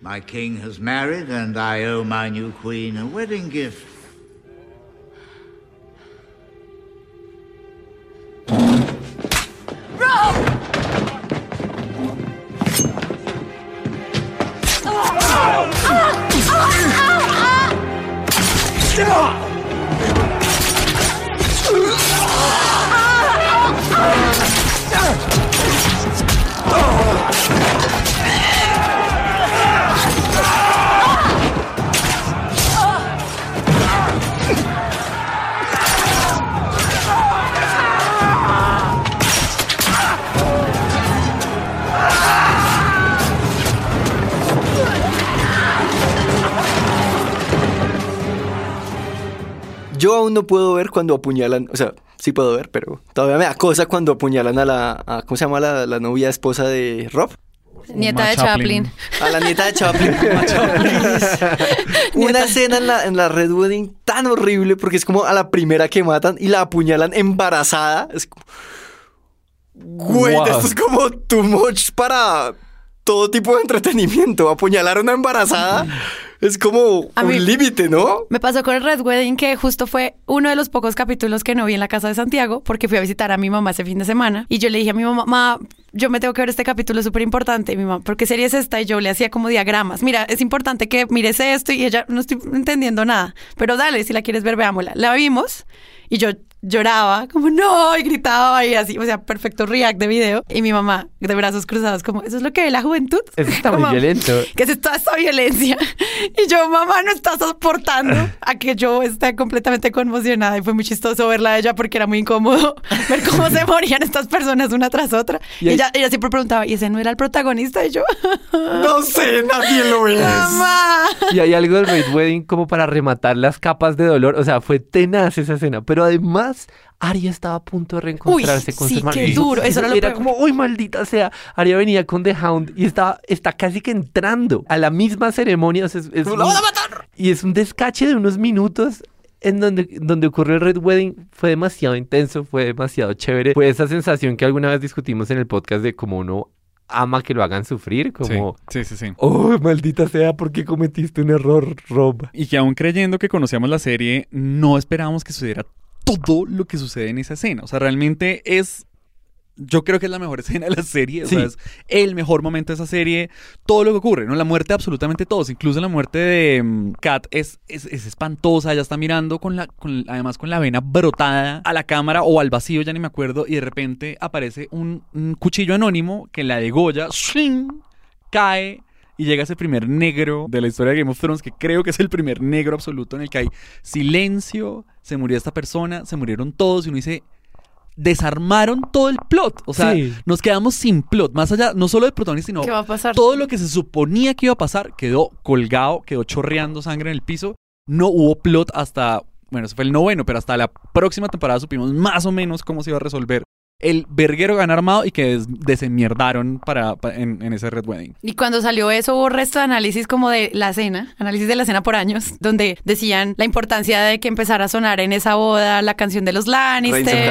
My king has married, and I owe my new queen a wedding gift. Ah! してろ Yo aún no puedo ver cuando apuñalan, o sea, sí puedo ver, pero todavía me da cosa cuando apuñalan a la, a- ¿cómo se llama la, la novia esposa de Rob? Nieta de Chaplin. Chaplin. A la nieta de Chaplin. Una escena en la, en la Red Wedding tan horrible porque es como a la primera que matan y la apuñalan embarazada. Es como... Güey, Wow. esto es como too much para todo tipo de entretenimiento. Apuñalar a una embarazada es como A un límite, ¿no? Me pasó con el Red Wedding que justo fue uno de los pocos capítulos que no vi en la casa de Santiago porque fui a visitar a mi mamá ese fin de semana y yo le dije a mi mamá, "Ma, yo me tengo que ver este capítulo súper importante. Mi mamá, ¿por qué serie es esta? Y yo le hacía como diagramas. Mira, es importante que mires esto y ella no estoy entendiendo nada. Pero dale, si la quieres ver, veámosla. La vimos y yo lloraba como no y gritaba y así, o sea, perfecto react de video. Y mi mamá de brazos cruzados como, ¿eso es lo que ve la juventud? Eso está muy Como, violento. ¿Qué es toda esta violencia? Y yo, mamá, no estás soportando a que yo esté completamente conmocionada. Y fue muy chistoso verla a ella porque era muy incómodo ver cómo se morían estas personas una tras otra. Y ella, ella siempre preguntaba, ¿y ese no era el protagonista? Y yo, No sé, nadie lo es. mamá. Y hay algo del Red Wedding como para rematar las capas de dolor. O sea, fue tenaz esa escena. Pero además, Arya estaba a punto de reencontrarse Uy, con sí, su hermano. qué duro, eso era lo peor. como, uy, maldita sea. Arya venía con The Hound y está, está casi que entrando a la misma ceremonia. O sea, es, es ¡Lo un- van a matar! y es un descache de unos minutos en donde, donde ocurrió el Red Wedding. Fue demasiado intenso, fue demasiado chévere. Fue esa sensación que alguna vez discutimos en el podcast de cómo uno ama que lo hagan sufrir, como... Sí, sí, sí. sí. Oh, maldita sea, ¿por qué cometiste un error, Rob? Y que aún creyendo que conocíamos la serie, no esperábamos que sucediera todo lo que sucede en esa escena. O sea, realmente es. Yo creo que es la mejor escena de la serie. O sea, es el mejor momento de esa serie. Todo lo que ocurre, ¿no? La muerte de absolutamente todos. Incluso la muerte de mm, Kat es, es, es espantosa. Ella está mirando con la, con, además con la vena brotada a la cámara o al vacío, ya ni me acuerdo. Y de repente aparece un, un cuchillo anónimo que la degolla. ¡shing! cae y llega ese primer negro de la historia de Game of Thrones, que creo que es el primer negro absoluto en el que hay silencio, se murió esta persona, se murieron todos y uno dice, desarmaron todo el plot. O sea, Sí. nos quedamos sin plot, más allá, no solo del protagonista, sino ¿Qué va a pasar? todo lo que se suponía que iba a pasar quedó colgado, quedó chorreando sangre en el piso. No hubo plot hasta, bueno, eso fue el noveno, pero hasta la próxima temporada supimos más o menos cómo se iba a resolver el verguero gan armado y que des- desenmierdaron para, pa- en, en ese Red Wedding. Y cuando salió eso hubo resto de análisis como de la cena, análisis de la cena por años, donde decían la importancia de que empezara a sonar en esa boda la canción de los Lannister.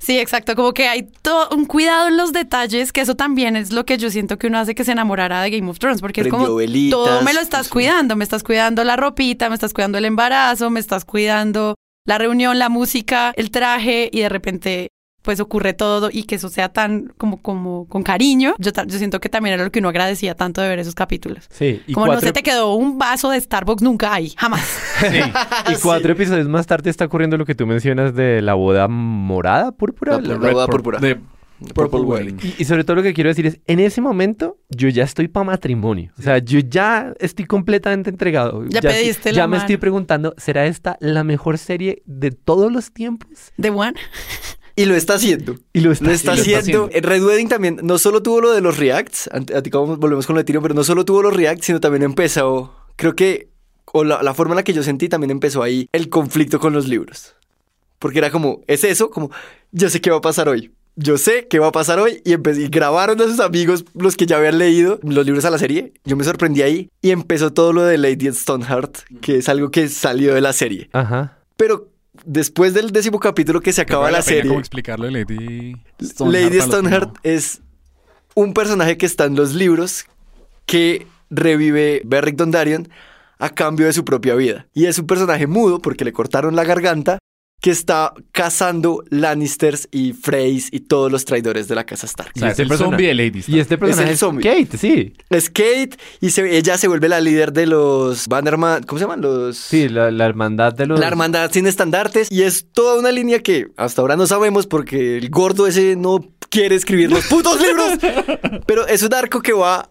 Sí, exacto, como que hay todo un cuidado en los detalles, que eso también es lo que yo siento que uno hace que se enamorara de Game of Thrones, porque es como velitas, todo me lo estás cuidando, me estás cuidando la ropita, me estás cuidando el embarazo, me estás cuidando la reunión, la música, el traje y de repente pues ocurre todo y que eso sea tan como como con cariño. Yo, yo siento que también era lo que uno agradecía tanto de ver esos capítulos. Sí, y como no se te quedó un vaso de Starbucks nunca hay, jamás. y cuatro episodios más tarde está ocurriendo lo que tú mencionas de la boda morada, púrpura. La- la boda pur- púrpura. De Purple Wedding. Y, y sobre todo lo que quiero decir es, en ese momento yo ya estoy para matrimonio. O sea, yo ya estoy completamente entregado. Ya estoy- pediste la Ya me mano. estoy preguntando, ¿será esta la mejor serie de todos los tiempos? The One. Y lo está haciendo. Y lo está, Lo está lo está haciendo. En Red Wedding también, no solo tuvo lo de los reacts, a ti como volvemos con lo de Tyrion, pero no solo tuvo los reacts, sino también empezó, creo que, o la, la forma en la que yo sentí, también empezó ahí el conflicto con los libros. Porque era como, es eso, como, yo sé qué va a pasar hoy. Yo sé qué va a pasar hoy y, y grabaron a sus amigos, los que ya habían leído los libros a la serie. Yo me sorprendí ahí y empezó todo lo de Lady Stoneheart, que es algo que salió de la serie. Ajá. Pero después del décimo capítulo que se acaba la, serie, como explicarlo Lady Lady los que Stoneheart es un personaje que está en los libros que revive Beric Dondarrion a cambio de su propia vida. Y es un personaje mudo porque le cortaron la garganta que está cazando Lannisters y Freys y todos los traidores de la casa Stark. O sea, este es el persona- zombie de Lady Y este personaje el es zombie. Kate, sí. Es Kate y se- ella se vuelve la líder de los Bannerman, ¿cómo se llaman? Los... Sí, la, la hermandad de los... La hermandad sin estandartes y es toda una línea que hasta ahora no sabemos porque el gordo ese no quiere escribir los putos libros. Pero es un arco que va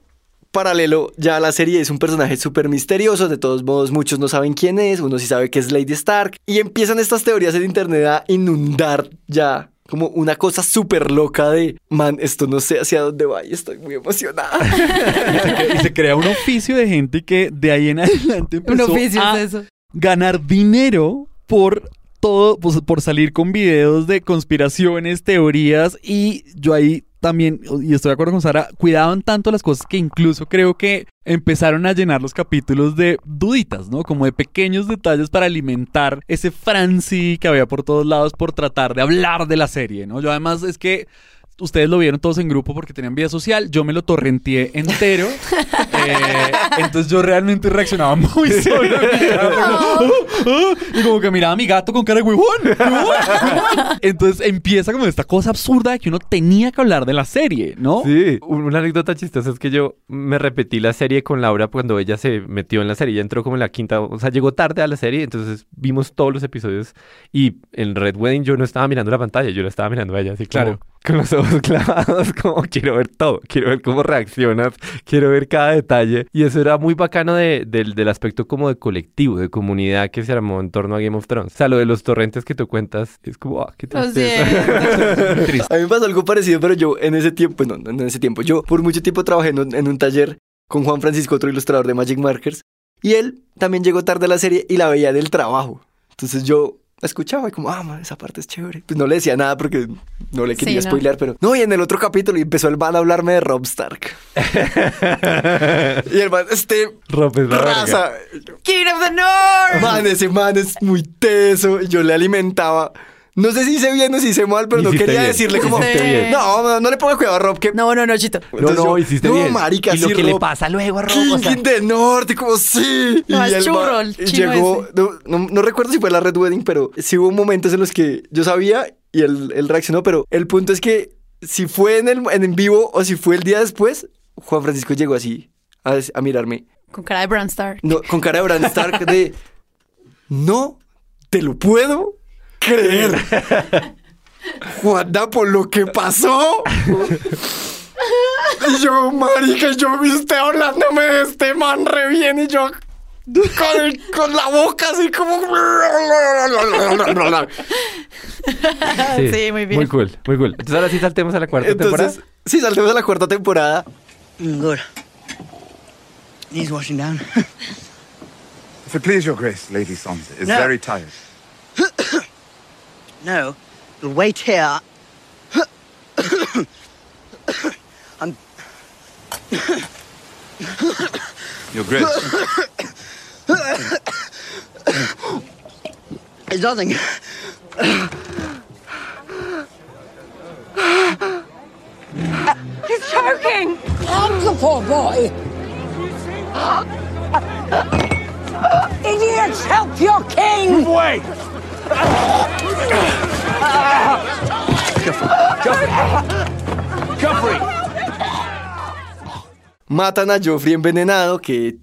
paralelo ya a la serie. Es un personaje súper misterioso. De todos modos, muchos no saben quién es. Uno sí sabe que es Lady Stark. Y empiezan estas teorías en internet a inundar ya. Como una cosa súper loca de, man, esto no sé hacia dónde va y estoy muy emocionada. Y se, crea un oficio de gente que de ahí en adelante Un empezó oficio a es eso. ganar dinero por todo pues, por salir con videos de conspiraciones, teorías y yo ahí también, y estoy de acuerdo con Sara, cuidaban tanto las cosas que incluso creo que empezaron a llenar los capítulos de duditas, ¿no? Como de pequeños detalles para alimentar ese franci que había por todos lados por tratar de hablar de la serie, ¿no? Yo además es que ustedes lo vieron todos en grupo porque tenían vida social. Yo me lo torrenteé entero. Eh, entonces yo realmente reaccionaba muy solo. y como que miraba a mi gato con cara de huevón. huevón". Entonces empieza como esta cosa absurda de que uno tenía que hablar de la serie, ¿no? Sí, una anécdota chistosa es que yo me repetí la serie con Laura cuando ella se metió en la serie. Ella entró como en la quinta, o sea, llegó tarde a la serie, entonces vimos todos los episodios y en Red Wedding yo no estaba mirando la pantalla, yo la estaba mirando a ella, así Claro. claro. Con los ojos clavados, como quiero ver todo, quiero ver cómo reaccionas, quiero ver cada detalle. Y eso era muy bacano de- del- del aspecto como de colectivo, de comunidad que se armó en torno a Game of Thrones. O sea, lo de los torrentes que tú cuentas es como, ah, qué Lo tristeza. A mí me pasó algo parecido, pero yo en ese tiempo, no, no en ese tiempo, yo por mucho tiempo trabajé en un, en un taller con Juan Francisco, otro ilustrador de Magic Markers, y él también llegó tarde a la serie y la veía del trabajo. Entonces yo la escuchaba y como, ah, man, esa parte es chévere. Pues no le decía nada porque no le quería Sí, ¿no? spoilear, pero no, y en el otro capítulo y empezó el man a hablarme de Rob Stark. y el man, este verga. raza, King of the North. man, ese man es muy teso, y yo le alimentaba. No sé si hice bien o si hice mal, pero no Hiciste quería bien. decirle como, Hiciste bien. no, no, no le ponga cuidado a Rob, que No, no, no, Chito. No, Entonces no, yo, hiciste no, bien. marica, y lo sí, que le Rob, pasa luego a Rob, King o sea, del Norte, como sí. No, es el churro, el y chino llegó, ese. no, no- no recuerdo si fue la Red Wedding, pero sí hubo momentos en los que yo sabía y él, él reaccionó, pero el punto es que si fue en el en, en vivo o si fue el día después, Juan Francisco llegó así a, a mirarme Con cara de Bran Stark. no, con cara de Bran Stark de no te lo puedo creer. Juanda, por lo que pasó. Y yo, marica, yo vi usted hablándome de este man re bien y yo con, el- con la boca así como... Sí, muy bien. Muy cool, muy cool. Entonces ahora sí saltemos a la cuarta Entonces, temporada. sí, saltemos a la cuarta temporada. Good. Needs washing down. If it please your grace, Lady Sansa is No. very tired. No, you'll wait here. I'm. Your grace. It's nothing. He's choking! Help the poor boy! Idiots, help your king! Wait! Joffrey! Matan a Joffrey envenenado, que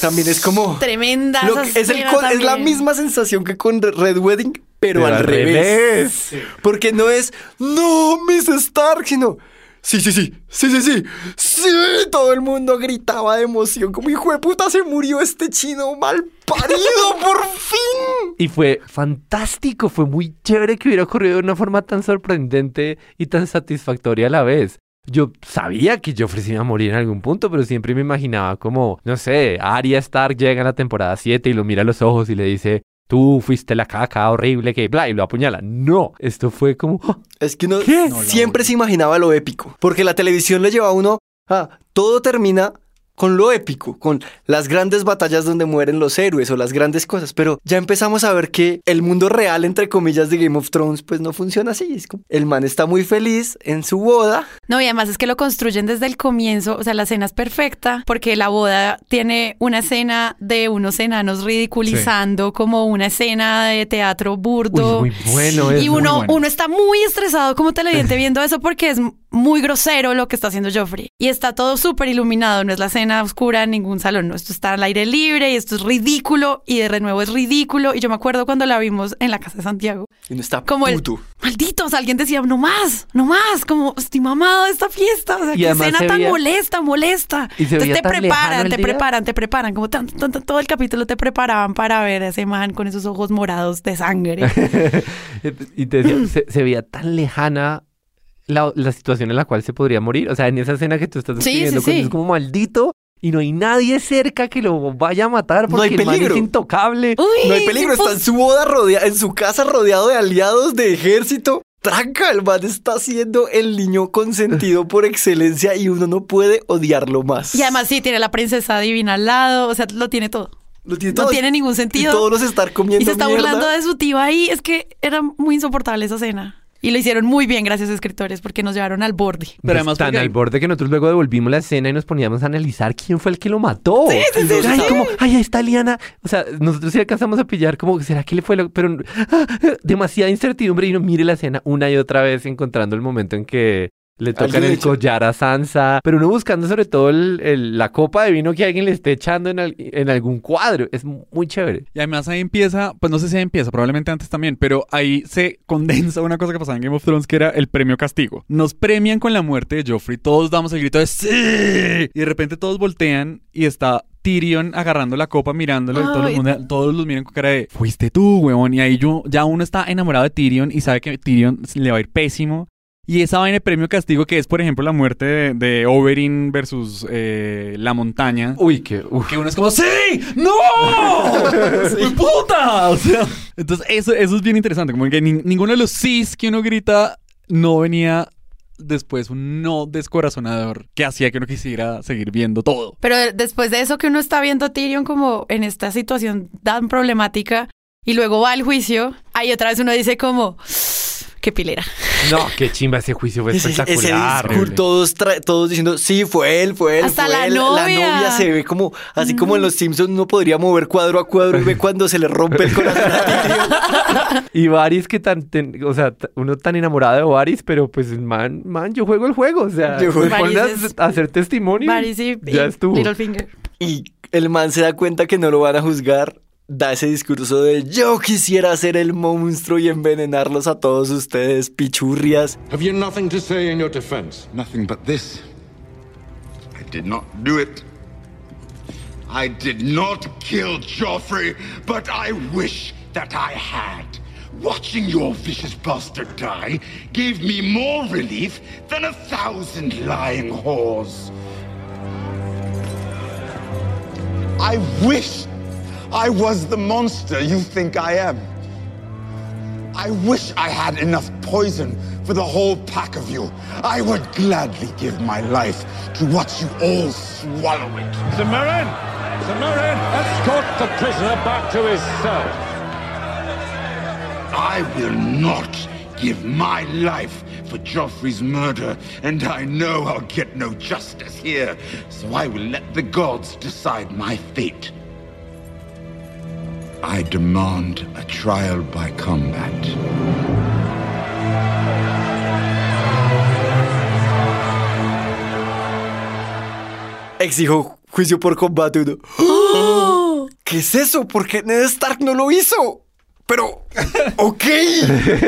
también es como... Tremenda. Que- es, el la misma sensación que con Red Wedding, pero, Pero al, al revés. revés. Porque no es, no, Miss Stark, sino, sí, sí, sí, sí, sí, sí, sí. Todo el mundo gritaba de emoción, como hijo de puta se murió este chino mal parido, por fin. Y fue fantástico, fue muy chévere que hubiera ocurrido de una forma tan sorprendente y tan satisfactoria a la vez. Yo sabía que Joffrey se iba a morir en algún punto, pero siempre me imaginaba como, no sé, Arya Stark llega en la temporada 7 y lo mira a los ojos y le dice, tú fuiste la caca horrible que bla, y lo apuñala. No, esto fue como, ¡ah! Es que uno ¿Qué? siempre se imaginaba lo épico, porque la televisión le lleva a uno a todo termina con lo épico, con las grandes batallas donde mueren los héroes o las grandes cosas, pero ya empezamos a ver que el mundo real, entre comillas, de Game of Thrones, pues no funciona así. Es como, el man está muy feliz en su boda. No, y además es que lo construyen desde el comienzo, o sea, la escena es perfecta porque la boda tiene una escena de unos enanos ridiculizando como una escena de teatro burdo. Uy, muy bueno y uno, muy bueno. uno está muy estresado como televidente viendo eso porque es muy grosero lo que está haciendo Joffrey. Y está todo súper iluminado, no es la escena oscura en ningún salón, no, esto está al aire libre y esto es ridículo y de nuevo es ridículo. Y yo me acuerdo cuando la vimos en la casa de Santiago. Y no está Como el puto. maldito, o sea, alguien decía, no más, no más, como estoy mamado de esta fiesta, o sea, Y qué escena se tan veía- molesta, molesta. Y se Entonces veía te preparan, el te día. preparan, te preparan, como tan, tan- tan- todo el capítulo te preparaban para ver a ese man con esos ojos morados de sangre. y te decía, se, se veía tan lejana la, la situación en la cual se podría morir. O sea, en esa escena que tú estás describiendo, sí, es como maldito, y no hay nadie cerca que lo vaya a matar No hay porque el man peligro. es intocable. Uy, No hay peligro, está en su boda rodeado, en su casa rodeado de aliados de ejército. Tranca, el man está siendo el niño consentido por excelencia y uno no puede odiarlo más. Y además sí, tiene la princesa divina al lado, o sea, lo tiene todo. Lo tiene No todo. tiene ningún Y sentido. todos los estar comiendo Y se está mierda. burlando de su tío ahí. Es que era muy insoportable esa escena. Y lo hicieron muy bien, gracias escritores, porque nos llevaron al borde. Pero Pues además tan porque- al borde que nosotros luego devolvimos la escena y nos poníamos a analizar quién fue el que lo mató. Sí, sí, sí, ay, sí. como, ay, ahí está Liana. O sea, nosotros sí alcanzamos a pillar como, ¿será que le fue lo...? Pero ah, demasiada incertidumbre y uno mire la escena una y otra vez encontrando el momento en que le tocan el collar a Sansa, pero uno buscando sobre todo el- el- la copa de vino que alguien le esté echando en, al- en algún cuadro. Es muy chévere. Y además ahí empieza, pues no sé si ahí empieza, probablemente antes también, pero ahí se condensa una cosa que pasaba en Game of Thrones que era el premio castigo. Nos premian con la muerte de Joffrey, todos damos el grito de ¡Sí! Y de repente todos voltean y está Tyrion agarrando la copa, mirándolo y todo el mundo- todos los miran con cara de fuiste tú, huevón. Y ahí yo, ya uno está enamorado de Tyrion y sabe que Tyrion le va a ir pésimo. Y esa vaina de premio castigo que es, por ejemplo, la muerte de, de Oberyn versus eh, la montaña. Uy, qué... uf. Que uno es como, ¡Sí! ¡No! ¡Fue puta! O sea, entonces eso, eso es bien interesante. Como que nin- ninguno de los sís que uno grita no venía después un no descorazonador que hacía que uno quisiera seguir viendo todo. Pero después de eso que uno está viendo a Tyrion como en esta situación tan problemática y luego va al juicio, ahí otra vez uno dice como, qué pilera. No, qué chimba ese juicio fue Ese, ese espectacular. discurso, todos, diciendo, sí, fue él, fue él, Hasta fue la él. novia. La novia se ve como, así como en los Simpsons uno podría mover cuadro a cuadro y ve cuando se le rompe el corazón. Y Varys que tan, ten- o sea, uno tan enamorado de Varys, pero pues man, man, yo juego el juego, o sea, Yo juego- es- a hacer testimonio. Varys y, ya y estuvo. Littlefinger. Y el man se da cuenta que no lo van a juzgar, da ese discurso de yo quisiera ser el monstruo y envenenarlos a todos ustedes, pichurrias. Have you nothing to say in your defense? Nothing but this. I did not do it. I did not kill Joffrey, but I wish that I had. Watching your vicious bastard die gave me more relief than a thousand lying whores. I wish I was the monster you think I am. I wish I had enough poison for the whole pack of you. I would gladly give my life to watch you all swallow it. Samarin! Samarin! Escort the prisoner back to his cell. I will not give my life for Joffrey's murder, and I know I'll get no justice here, so I will let the gods decide my fate. I demand a trial by combat. Exijo juicio por combate. Uno. ¿Qué es eso? ¿Por qué Ned Stark no lo hizo? Pero, ok.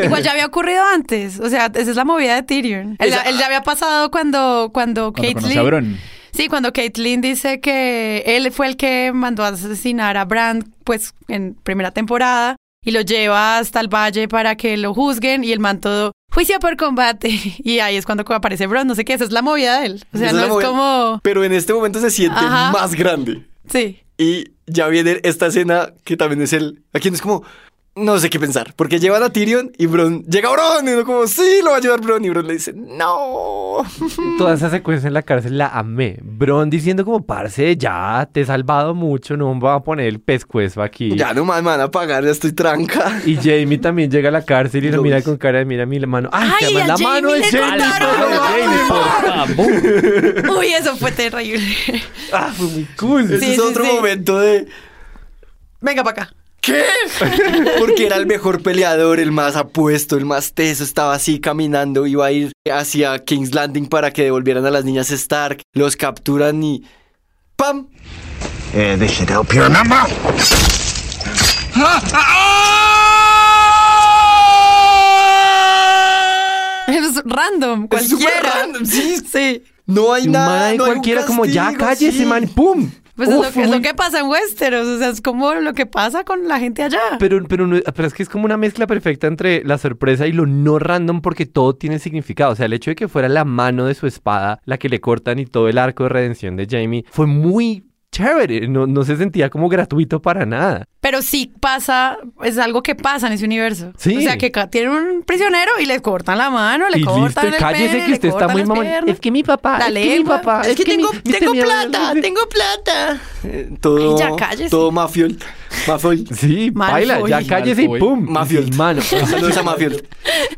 Igual ya había ocurrido antes. O sea, esa es la movida de Tyrion. Él, Esa- él ya había pasado cuando, cuando, Cuando Caitlyn-. Sí, cuando Caitlyn dice que él fue el que mandó a asesinar a Bran, pues en primera temporada, y lo lleva hasta el valle para que lo juzguen, y el man todo, juicio por combate. Y ahí es cuando aparece Bron, no sé qué, esa es la movida de él. O sea, Esa no es movida. como. Pero en este momento se siente Ajá. más grande. Sí. Y ya viene esta escena que también es el. Aquí no es como. No sé qué pensar. Porque llevan a Tyrion y Bron. Llega Bron. Y uno como, sí, lo va a llevar Bron. Y Bron le dice, no. Toda esa secuencia en la cárcel la amé. Bron diciendo como, parce, ya te he salvado mucho, no me voy a poner el pescuezo aquí. Ya no más me van a pagar, ya estoy tranca. Y Jamie también llega a la cárcel y lo mira con cara de mira mi mano. ¡Ay, Ay, la Jamie mano de Jamie! Uy, eso fue terrible. ¡Ah, fue muy cool! Ese Sí, es otro sí. momento de. Venga para acá. ¿Qué? Porque era el mejor peleador, el más apuesto, el más teso. Estaba así caminando, iba a ir hacia King's Landing para que devolvieran a las niñas Stark. Los capturan y. ¡Pam! Yeah, this should help you remember. Es random, Es cualquiera. random, sí. Sí. No hay nada. man no hay un cualquiera como ya cállese, sí. man, ¡pum! Pues es, lo que, es lo que pasa en Westeros, o sea, es como lo que pasa con la gente allá. Pero, pero, pero es que es como una mezcla perfecta entre la sorpresa y lo no random porque todo tiene significado. O sea, el hecho de que fuera la mano de su espada la que le cortan y todo el arco de redención de Jamie fue muy chévere. No, no se sentía como gratuito para nada. Pero sí pasa, es algo que pasa en ese universo. Sí. O sea, que tienen un prisionero y le cortan la mano, le y cortan listo, el cállese pene, que usted está muy mamón. Es que mi papá, La es que mi lengua. papá, Es que tengo, mi- tengo mi- plata, tengo plata. Eh, todo, Ay, ya cállese. todo mafiol. Mafiol. Sí, Malfoy. baila, ya cállese y pum. Mafiol. mano. Saludos a Mafiol.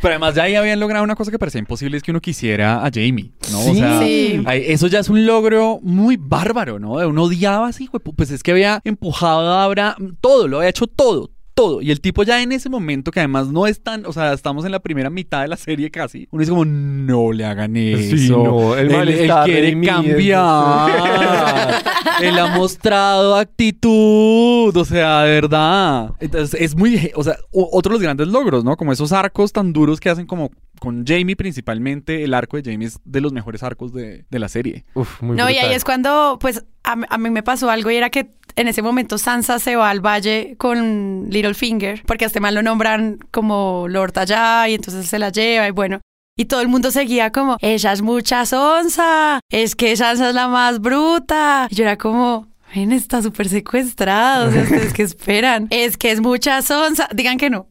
Pero además ya ahí habían logrado una cosa que parecía imposible, es que uno quisiera a Jamie, ¿no? Sí. O sea, Sí. eso ya es un logro muy bárbaro, ¿no? Uno odiaba así, güey, pues es que había empujado a Abra todo, lo había hecho todo. Todo. Y el tipo ya en ese momento, que además no es tan, o sea, estamos en la primera mitad de la serie casi. Uno dice como, no le hagan eso. Sí, no, el él, quiere cambiar. él ha mostrado actitud. O sea, de verdad. Entonces, es muy, o sea, otro de los grandes logros, ¿no? Como esos arcos tan duros que hacen como con Jamie principalmente. El arco de Jamie es de los mejores arcos de, de la serie. Uf, muy No, y ahí es cuando, pues, a mí me pasó algo y era que en ese momento Sansa se va al valle con Littlefinger, porque a este man lo nombran como Lord allá y entonces se la lleva y bueno. Y todo el mundo seguía como, ella es mucha Sansa, es que Sansa es la más bruta. Y yo era como, ven, está súper secuestrado, o sea, ustedes que esperan. Es que es mucha Sansa, digan que no.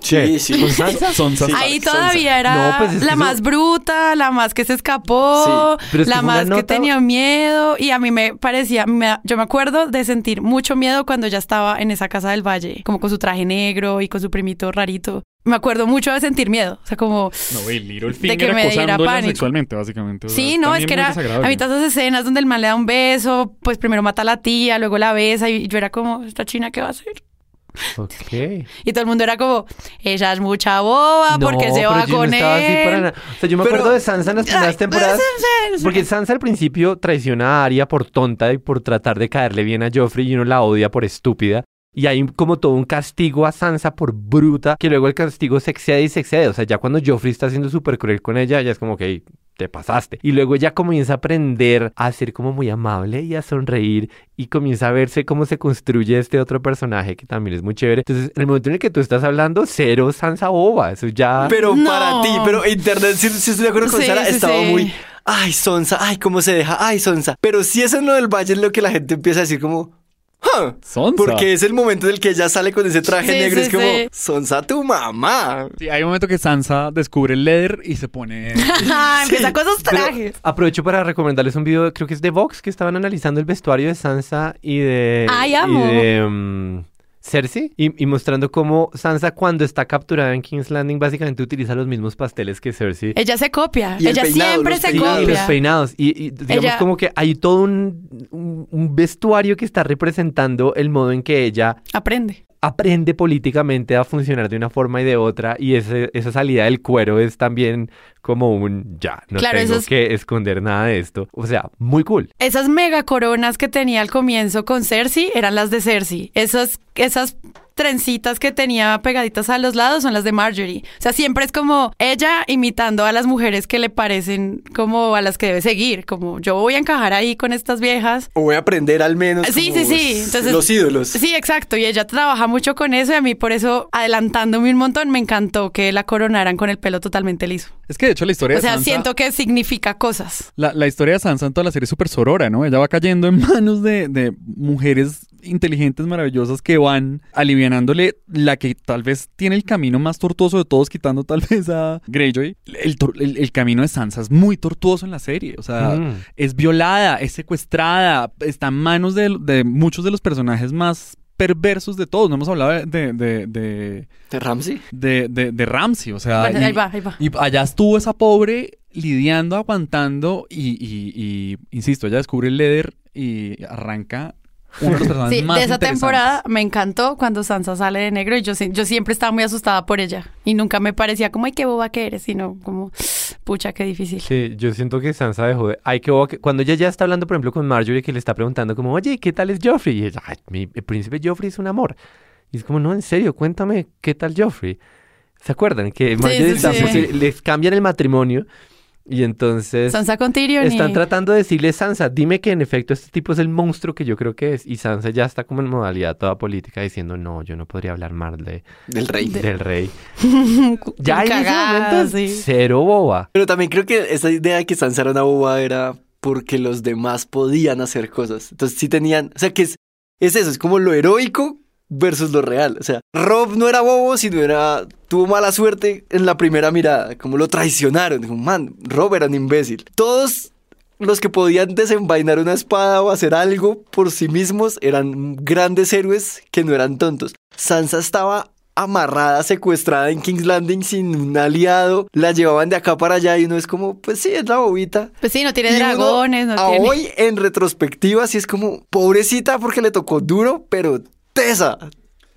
Sí, sí. ¿Con Sansa? Son Sansa. Ahí todavía era No, pues es que la eso- más bruta, la más que se escapó, Sí, pero es que la más que tenía miedo y a mí me parecía, me- yo me acuerdo de sentir mucho miedo cuando ella estaba en esa casa del valle, como con su traje negro y con su primito rarito. Me acuerdo mucho de sentir miedo, o sea, como No, el De que me diera pánico. sexualmente, básicamente. O sea, Sí, no, es que era a mitad de esas escenas donde el man le da un beso, pues primero mata a la tía, luego la besa y yo era como, ¿esta china qué va a hacer? Ok. Y todo el mundo era como, ella es mucha boba porque No, se pero va yo no con estaba así para él. nada. O sea, yo me Pero- acuerdo de Sansa en las primeras Ay, temporadas. pues, Porque Sansa al principio traiciona a Arya por tonta y por tratar de caerle bien a Joffrey y uno la odia por estúpida. Y hay como todo un castigo a Sansa por bruta, que luego el castigo se excede y se excede. O sea, ya cuando Joffrey está siendo súper cruel con ella, ya es como que "Ey, te pasaste. Y luego ella comienza a aprender a ser como muy amable y a sonreír y comienza a verse cómo se construye este otro personaje que también es muy chévere. Entonces, en el momento en el que tú estás hablando, cero Sansa boba. Eso ya... Pero No. para ti, pero internet, si, si estoy de acuerdo con Sí, Sara, sí, estaba sí. muy. Ay, Sonsa, ay, cómo se deja, ay, Sonsa. Pero si eso es lo del valle, es lo que la gente empieza a decir como. Sonsa. Porque es el momento en el que ella sale con ese traje Sí, negro. sí, es como, sí. Sonsa, tu mamá. Sí, hay un momento que Sansa descubre el leather y se pone... Ajá, empieza con esos Pero trajes. aprovecho para recomendarles un video, creo que es de Vox, que estaban analizando el vestuario de Sansa y de, Ay, y amo. de mm, Cersei y, y mostrando cómo Sansa cuando está capturada en King's Landing básicamente utiliza los mismos pasteles que Cersei. Ella se copia. Y el Ella peinado, siempre se peinados. y los copia. peinados. Y, y digamos Ella- como que hay todo un, un- un vestuario que está representando el modo en que ella Aprende. Aprende políticamente a funcionar de una forma y de otra y ese- esa salida del cuero es también como un ya, no Claro, tengo es- que esconder nada de esto. O sea, muy cool. Esas mega coronas que tenía al comienzo con Cersei eran las de Cersei. Esas, esas trencitas que tenía pegaditas a los lados son las de Marjorie. O sea, siempre es como ella imitando a las mujeres que le parecen como a las que debe seguir. Como yo voy a encajar ahí con estas viejas. O voy a aprender al menos. Sí, como sí, sí. Entonces, los ídolos. Sí, exacto. Y ella trabaja mucho con eso y a mí por eso, adelantándome un montón, me encantó que la coronaran con el pelo totalmente liso. Es que de hecho la historia O sea, de Sansa... siento que significa cosas. La, la historia de Sansa en toda la serie es súper sorora, ¿no? Ella va cayendo en manos de, de mujeres inteligentes, maravillosas, que van alivianándole la que tal vez tiene el camino más tortuoso de todos, quitando tal vez a Greyjoy. El, el- el camino de Sansa es muy tortuoso en la serie. O sea, Mm. es violada, es secuestrada, está en manos de, de muchos de los personajes más perversos de todos. No hemos hablado de... de, de, de ¿De Ramsey? de, de, de Ramsey, o sea, Bueno, y, ahí va, ahí va. y allá estuvo esa pobre lidiando, aguantando y, y- y, insisto, ella descubre el leather y arranca uno de los personajes Sí, más de esa temporada me encantó cuando Sansa sale de negro y yo, yo siempre estaba muy asustada por ella. Y nunca me parecía como, ay, qué boba que eres, sino como, pucha, qué difícil. Sí, yo siento que Sansa dejó de... Ay, qué boba que- Cuando ella ya está hablando, por ejemplo, con Marjorie, que le está preguntando como, oye, ¿qué tal es Joffrey? Y ella, "Ay, mi, el príncipe Joffrey es un amor. Y es como, no, en serio, cuéntame, ¿qué tal Joffrey? ¿Se acuerdan? Que Marjorie sí, está- sí. les cambian el matrimonio Y entonces Sansa con Tyrion. están y- tratando de decirle Sansa, dime que en efecto este tipo es el monstruo que yo creo que es. Y Sansa ya está como en modalidad toda política diciendo, no, yo no podría hablar mal de, Del rey. del rey. ya en ese Cagada, momento sí. cero boba. Pero también creo que esa idea de que Sansa era una boba era porque los demás podían hacer cosas. Entonces sí tenían, o sea que es, es eso, es como lo heroico versus lo real. O sea, Rob no era bobo, sino era, tuvo mala suerte en la primera mirada, como lo traicionaron. Dijo, man, Rob era un imbécil. Todos los que podían desenvainar una espada o hacer algo por sí mismos eran grandes héroes que no eran tontos. Sansa estaba amarrada, secuestrada en King's Landing sin un aliado, la llevaban de acá para allá y uno es como, pues sí, es la bobita. Pues sí, no tiene Y dragones, no a tiene... hoy en retrospectiva sí es como, pobrecita porque le tocó duro, pero tesa,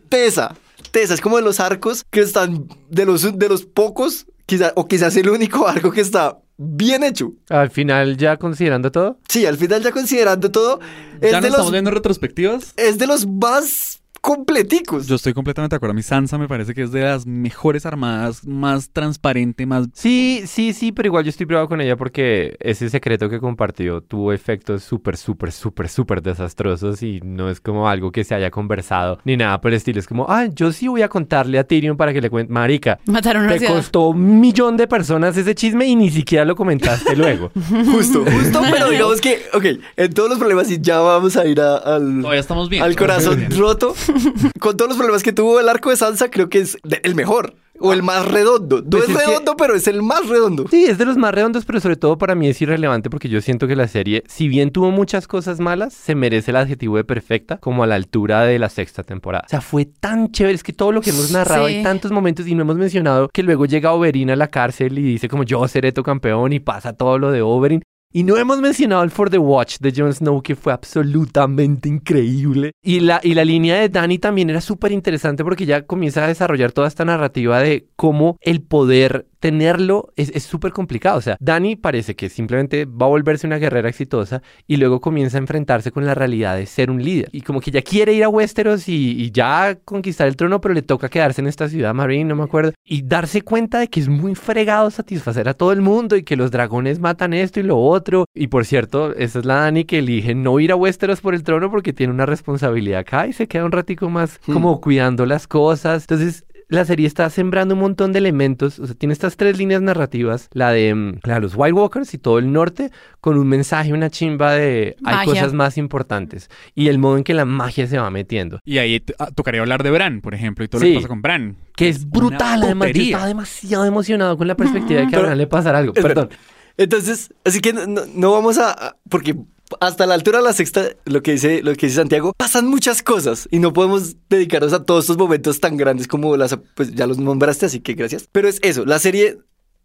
tesa, tesa, es como de los arcos que están, de los, de los pocos, quizá, o quizás el único arco que está bien hecho. Al final, ya considerando todo, Sí, al final ya considerando todo, es ¿Ya no de estamos viendo retrospectivas? es de los más completicos. Yo estoy completamente de acuerdo. A mí Sansa me parece que es de las mejores armadas, más transparente, más... Sí, sí, sí, pero igual yo estoy privado con ella porque ese secreto que compartió tuvo efectos súper, súper, súper, súper desastrosos y no es como algo que se haya conversado ni nada por el estilo. Es como, ah, yo sí voy a contarle a Tyrion para que le cuente. Marica, Mataron te ciudad. costó un millón de personas ese chisme y ni siquiera lo comentaste luego. Justo, justo, pero digamos que, ok, en todos los problemas, y ya vamos a ir a- al, Todavía estamos bien. al corazón roto, con todos los problemas que tuvo el arco de Sansa, creo que es el mejor, o el más redondo. No Pues es es que- redondo, pero es el más redondo. Sí, es de los más redondos, pero sobre todo para mí es irrelevante porque yo siento que la serie, si bien tuvo muchas cosas malas, se merece el adjetivo de perfecta como a la altura de la sexta temporada. O sea, fue tan chévere, es que todo lo que hemos narrado Sí. hay tantos momentos y no hemos mencionado que luego llega Oberyn a la cárcel y dice como yo seré tu campeón y pasa todo lo de Oberyn. Y no hemos mencionado el For the Watch de Jon Snow, que fue absolutamente increíble. Y la, y la línea de Dani también era súper interesante porque ya comienza a desarrollar toda esta narrativa de cómo el poder tenerlo es súper complicado. O sea, Dani parece que simplemente va a volverse una guerrera exitosa y luego comienza a enfrentarse con la realidad de ser un líder. Y como que ya quiere ir a Westeros y, y ya conquistar el trono, pero le toca quedarse en esta ciudad Marine, no me acuerdo. Y darse cuenta de que es muy fregado satisfacer a todo el mundo y que los dragones matan esto y lo otro. Y por cierto, esa es la Dani que elige no ir a Westeros por el trono porque tiene una responsabilidad acá y se queda un ratico más como cuidando las cosas. Entonces, la serie está sembrando un montón de elementos. O sea, tiene estas tres líneas narrativas: la de, mm, la de los White Walkers y todo el norte, con un mensaje, una chimba de hay Magia. cosas más importantes. Y el modo en que la magia se va metiendo. Y ahí ah, tocaría hablar de Bran, por ejemplo, y todo lo que pasa con Bran. Que es brutal, además. Yo estaba demasiado emocionado con la perspectiva de que a Bran le pasara algo. Perdón. Entonces, así que no, no- vamos a, a- porque hasta la altura de la sexta, lo que dice, lo que dice Santiago, pasan muchas cosas y no podemos dedicarnos a todos estos momentos tan grandes como las, pues ya los nombraste, así que gracias. Pero es eso, la serie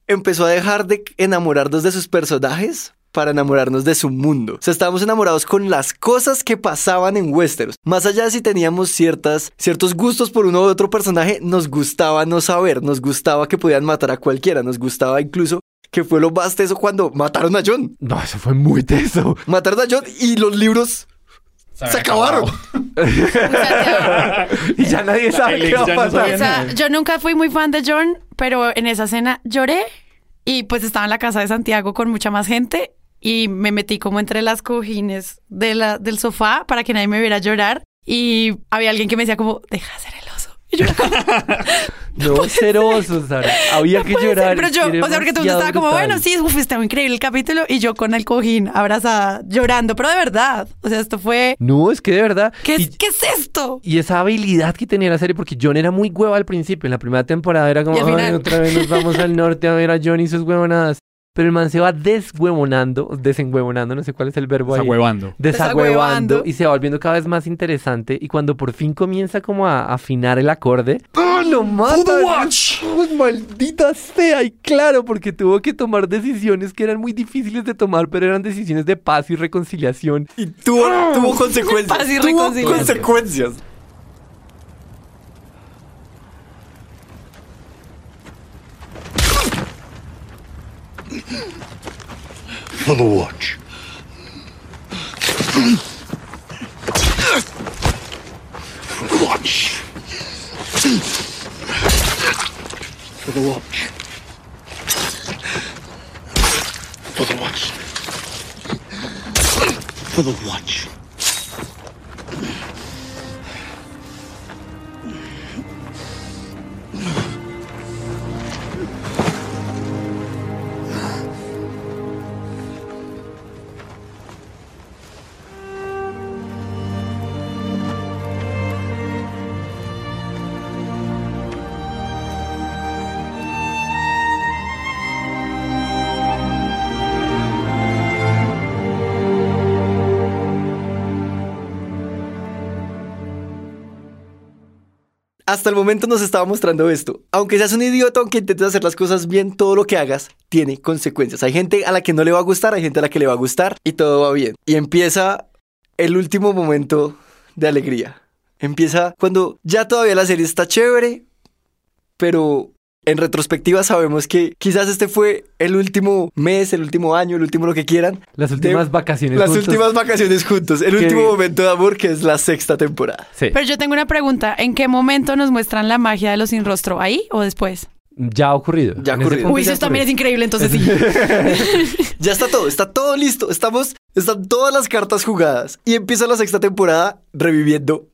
empezó a dejar de enamorarnos de sus personajes para enamorarnos de su mundo. O sea, estábamos enamorados con las cosas que pasaban en Westeros. Más allá de si teníamos ciertas, ciertos gustos por uno u otro personaje, nos gustaba no saber, nos gustaba que podían matar a cualquiera, nos gustaba incluso que fue lo más teso cuando mataron a John. No, eso fue muy teso. Mataron a John y los libros se, acabaron. y ya nadie sabe qué va a pasar. O sea, yo nunca fui muy fan de John, pero en esa escena lloré y pues estaba en la casa de Santiago con mucha más gente y me metí como entre las cojines de la, del sofá para que nadie me viera llorar y había alguien que me decía como, deja de ser el No, ceroso, Sara. Había que puede ser, llorar. Pero yo, era o sea, porque tú estaba como, brutal. bueno, sí, uf, estaba increíble el capítulo y yo con el cojín abrazada, llorando, pero de verdad, o sea, esto fue, No, es que de verdad. ¿qué, y- ¿qué es esto? Y esa habilidad que tenía la serie, porque John era muy huevo al principio. En la primera temporada era como, ay, final". otra vez nos vamos al norte a ver a John y sus huevonadas. Pero el man se va deshuevonando, desenhuevonando, no sé cuál es el verbo ahí. Desagüevando. Desagüevando y se va volviendo cada vez más interesante. Y cuando por fin comienza como a afinar el acorde, ¡ah, lo mata! ¡Ay, ¡Maldita sea! Y claro, porque tuvo que tomar decisiones que eran muy difíciles de tomar, pero eran decisiones de paz y reconciliación. Y tuvo, tuvo consecuencias. Paz y tuvo reconciliación. consecuencias. For the watch. For the watch. For the watch. For the watch. For the watch. Hasta el momento nos estaba mostrando esto. Aunque seas un idiota, aunque intentes hacer las cosas bien, todo lo que hagas tiene consecuencias. Hay gente a la que no le va a gustar, hay gente a la que le va a gustar y todo va bien. Y empieza el último momento de alegría. Empieza cuando ya todavía la serie está chévere, pero en retrospectiva sabemos que quizás este fue el último mes, el último año, el último lo que quieran. Las últimas vacaciones Las juntos. últimas vacaciones juntos. El último momento de amor que es la sexta temporada. Sí. Pero yo tengo una pregunta. ¿En qué momento nos muestran la magia de los sin rostro? ¿Ahí o después? Ya ha ocurrido. Ya ha ocurrido. Uy, eso también es increíble, entonces sí. Ya está todo, está todo listo. Estamos, están todas las cartas jugadas. Y empieza la sexta temporada reviviendo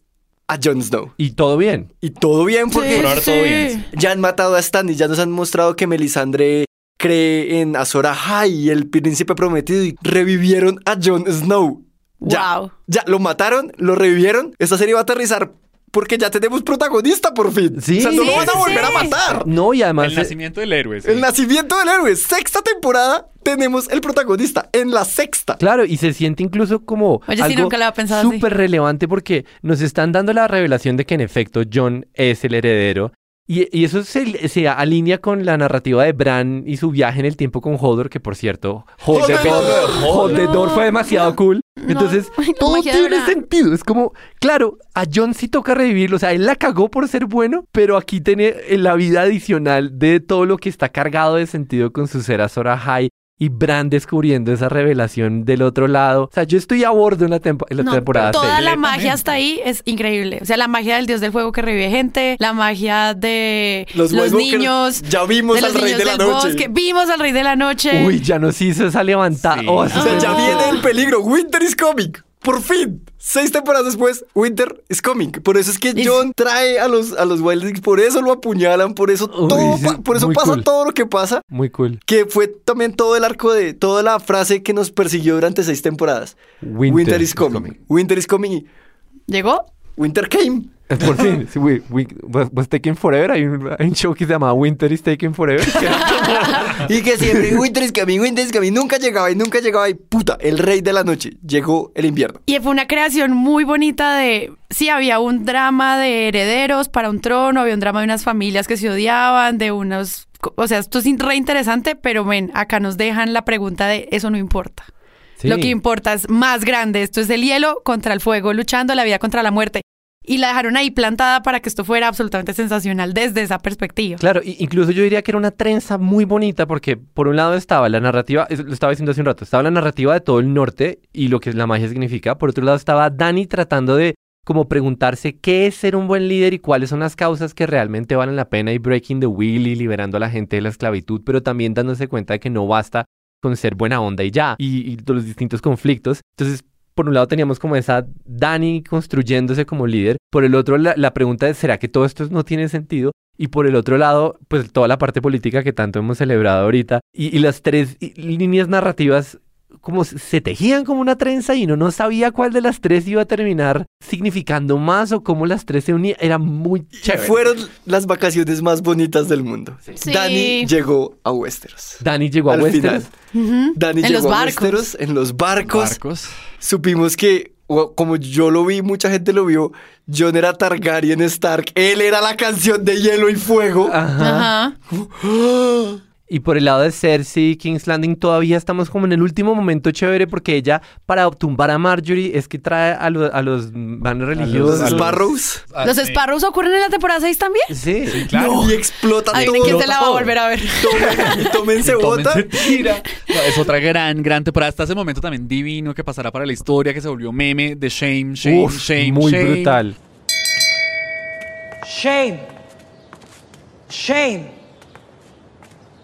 a Jon Snow. Y todo bien. Y todo bien porque Por ahora todo bien. ya han matado a Stan y ya nos han mostrado que Melisandre cree en Azor Ahai y el príncipe prometido y revivieron a Jon Snow. Ya, Wow. ya lo mataron, lo revivieron. Esta serie va a aterrizar porque ya tenemos protagonista por fin. Sí. o sea, no lo van a sí, volver a matar. No, y además... El nacimiento del héroe. sí. El nacimiento del héroe, sexta temporada, tenemos el protagonista en la sexta. Claro, y se siente incluso como Oye, sí, algo nunca lo había pensado así. súper relevante porque nos están dando la revelación de que en efecto John es el heredero. Y, y eso se, se alinea con la narrativa de Bran y su viaje en el tiempo con Hodor, que por cierto, Hodor. Door fue demasiado cool. Entonces, la todo tiene Bran. sentido. Es como, claro, a John sí toca revivirlo. O sea, él la cagó por ser bueno, pero aquí tiene la vida adicional de todo lo que está cargado de sentido con su ser Azor Ahai y Bran descubriendo esa revelación del otro lado. O sea, yo estoy a bordo en la, tempo- en la No, temporada toda la magia hasta ahí es increíble. O sea, la magia del dios del fuego que revive gente, la magia de Los niños. ya vimos de al Rey de la Noche. bosque. Vimos al rey de la noche. Uy, ya nos hizo esa levantada. Sí. Oh, O sea, ya viene el peligro. Winter is coming. Por fin. Seis temporadas después, Winter is coming. Por eso es que John trae a los, a los Wildlings, por eso lo apuñalan, por eso Uy, todo, sí, por eso muy pasa cool. todo lo que pasa. Muy cool. Que fue también todo el arco de toda la frase que nos persiguió durante seis temporadas. Winter is is coming. coming. Winter is coming y ¿Llegó? Winter came. Por fin, sí, we- we- was, was Taken Forever. Hay un, hay un show que se llama Winter is Taken Forever. Y que siempre Winter is coming, Winter is coming. Nunca llegaba y nunca llegaba y puta, el rey de la noche. Llegó el invierno. Y fue una creación muy bonita de, sí, había un drama de herederos para un trono, había un drama de unas familias que se odiaban, de unos, o sea, esto es re interesante, pero ven, acá nos dejan la pregunta de eso no importa. Sí. Lo que importa es más grande, esto es el hielo contra el fuego, luchando la vida contra la muerte. Y la dejaron ahí plantada para que esto fuera absolutamente sensacional desde esa perspectiva. Claro, incluso yo diría que era una trenza muy bonita porque por un lado estaba la narrativa, lo estaba diciendo hace un rato, estaba la narrativa de todo el norte y lo que la magia significa, por otro lado estaba Dani tratando de como preguntarse qué es ser un buen líder y cuáles son las causas que realmente valen la pena y breaking the wheel y liberando a la gente de la esclavitud, pero también dándose cuenta de que no basta con ser buena onda y ya, y, y los distintos conflictos. Entonces, por un lado teníamos como esa Dani construyéndose como líder, por el otro la, la pregunta es, ¿será que todo esto no tiene sentido? Y por el otro lado, pues toda la parte política que tanto hemos celebrado ahorita y, y las tres líneas narrativas como se- tejían como una trenza y uno no sabía cuál de las tres iba a terminar significando más o cómo las tres se unían. Era muy chévere. Fueron las vacaciones más bonitas del mundo. Sí. Dani llegó a Westeros. Dani llegó a Al Westeros. Ujú. Dani En llegó los a barcos. Westeros en los barcos. Barcos. Supimos que, como yo lo vi, mucha gente lo vio, John era Targaryen Stark. Él era la canción de hielo y fuego. Ajá. Ajá. Y por el lado de Cersei King's Landing todavía estamos como en el último momento chévere porque ella para tumbar a Marjorie es que trae a, lo- a los vanos religiosos. Los Sparrows. ¿Los Sparrows ocurren en la temporada 6 también? Sí. No, y explota Ay, todo. ¿quién se la va a volver a ver? Tomen, y tómense bota. Tómense tira. No, es otra gran, gran temporada. Hasta ese momento también divino que pasará para la historia, que se volvió meme de shame, shame, Uf, shame, muy shame. brutal. Shame. Shame.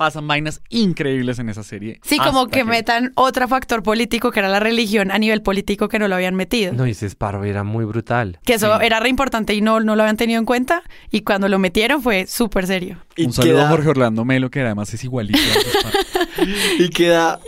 Pasan vainas increíbles en esa serie. Sí, como que metan otro factor político que era la religión a nivel político que no lo habían metido. No, y ese Sparrow era muy brutal. Que eso era re importante y no, no lo habían tenido en cuenta. Y cuando lo metieron fue súper serio. Y Un saludo queda- a Jorge Orlando Melo, que además es igualito. Y queda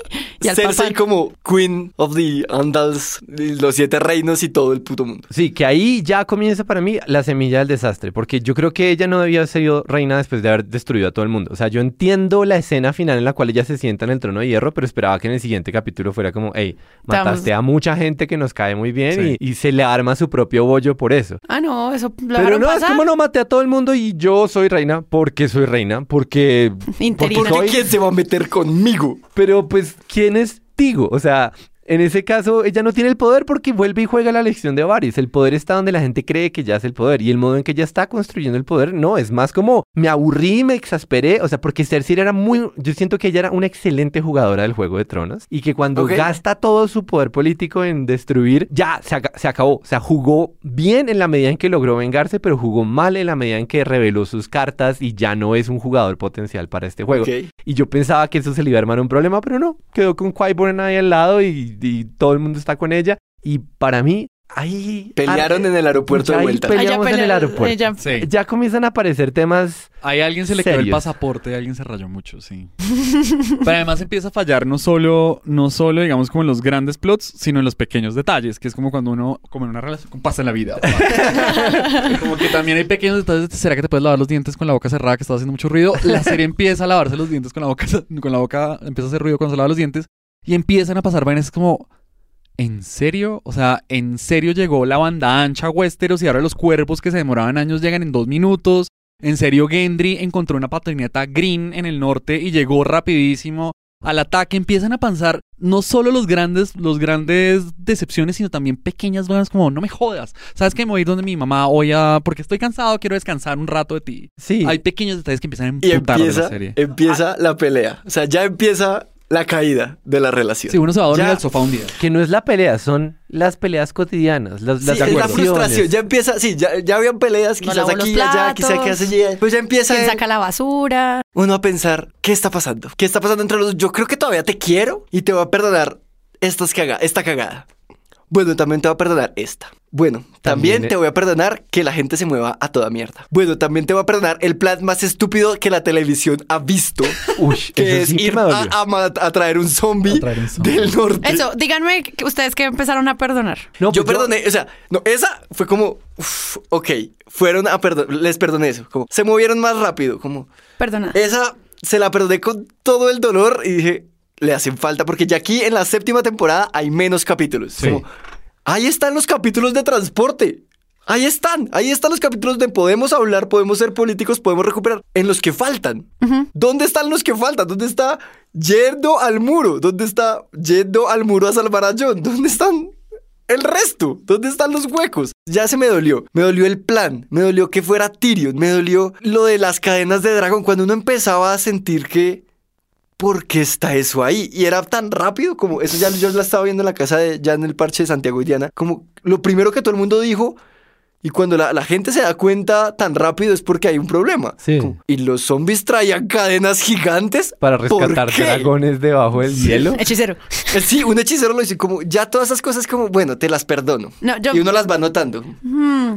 Y al Cersei papá. como Queen of the Andals, los siete reinos y todo el puto mundo. Sí, que ahí ya comienza para mí la semilla del desastre, porque yo creo que ella no debía haber sido reina después de haber destruido a todo el mundo. O sea, yo entiendo la escena final en la cual ella se sienta en el trono de hierro, pero esperaba que en el siguiente capítulo fuera como, hey, mataste a mucha gente que nos cae muy bien Sí. y, y se le arma su propio bollo por eso. Ah, no, eso lo Pero no, es como no maté a todo el mundo y yo soy reina porque soy reina, porque... Interina. porque soy- ¿Quién se va a meter conmigo? Pero pues, ¿quién es Tigo? O sea, en ese caso ella no tiene el poder porque vuelve y juega la lección de Varys. El poder está donde la gente cree que ya es el poder y el modo en que ella está construyendo el poder no, es más como me aburrí, me exasperé, o sea, porque Cersei era muy, yo siento que ella era una excelente jugadora del Juego de Tronos y que cuando gasta todo su poder político en destruir, ya se, aca- se acabó, o sea, jugó bien en la medida en que logró vengarse, pero jugó mal en la medida en que reveló sus cartas y ya no es un jugador potencial para este juego. Y yo pensaba que eso se le iba a armar un problema, pero no. Quedó con Qui-Gon ahí al lado y, y todo el mundo está con ella. Y para mí, ahí... Pelearon en el aeropuerto de vuelta. Peleamos en el aeropuerto. ella- Sí. Ya comienzan a aparecer temas... Ahí a alguien se le quedó el pasaporte, alguien se rayó mucho, sí. Pero además empieza a fallar no solo, no solo, digamos, como en los grandes plots, sino en los pequeños detalles, que es como cuando uno, como en una relación, pasa en la vida. como que también hay pequeños detalles. de, ¿Será que te puedes lavar los dientes con la boca cerrada que estás haciendo mucho ruido? La serie empieza a lavarse los dientes con la boca, con la boca, empieza a hacer ruido cuando se lava los dientes y empiezan a pasar vainas como... ¿En serio? O sea, ¿en serio llegó la banda ancha a Westeros y ahora los cuerpos que se demoraban años llegan en dos minutos? En serio, Gendry encontró una patineta green en el norte y llegó rapidísimo al ataque. Empiezan a pensar no solo los grandes, los grandes decepciones, sino también pequeñas vainas como no me jodas. ¿Sabes que me voy a ir donde mi mamá hoy a porque estoy cansado, quiero descansar un rato de ti? Sí. Hay pequeños detalles que empiezan a Y emputar de la empieza, serie. empieza la pelea. O sea, ya empieza la caída de la relación. Sí, uno se va a dormir Ya- al sofá un día. Que no es la pelea, son las peleas cotidianas. Las, Sí, las es la frustración. Ya empieza, sí, ya, ya habían peleas, quizás aquí, allá, quizás que platos. hace Pues ya empieza ¿Quién el- saca la basura? uno a pensar, ¿qué está pasando? ¿Qué está pasando entre los dos? Yo creo que todavía te quiero y te voy a perdonar estas caga esta cagada. Bueno, también te voy a perdonar esta. Bueno, también, También, te voy a perdonar que la gente se mueva a toda mierda. Bueno, también te voy a perdonar el plan más estúpido que la televisión ha visto, Uy, que es sí ir a, traer un zombie del norte. Eso, díganme que ustedes que empezaron a perdonar. No, yo pues perdoné, o sea, no, esa fue como, uf, ok, fueron a perdonar, les perdoné eso, como, se movieron más rápido, como, Perdona. esa se la perdoné con todo el dolor y dije, le hacen falta, porque ya aquí en la séptima temporada hay menos capítulos. Sí. Como, ahí están los capítulos de transporte. Ahí están, ahí están los capítulos de podemos hablar, podemos ser políticos, podemos recuperar. En los que faltan. ¿Dónde están los que faltan? ¿Dónde está yendo al muro? ¿Dónde está yendo al muro a salvar a John? ¿Dónde están el resto? ¿Dónde están los huecos? Ya se me dolió. Me dolió el plan. Me dolió que fuera Tyrion. Me dolió lo de las cadenas de dragón. Cuando uno empezaba a sentir que. ¿Por qué está eso ahí? Y era tan rápido como. Eso ya yo la estaba viendo en la casa de. Ya en el parche de Santiago y Diana. Como lo primero que todo el mundo dijo. Y cuando la, la gente se da cuenta tan rápido es porque hay un problema. Sí. Como, y los zombies traían cadenas gigantes. Para ¿Por rescatar dragones debajo del hielo. Hechicero. Eh, Sí, un hechicero lo dice como, ya todas esas cosas como, bueno, te las perdono. No, yo- Y uno las va notando.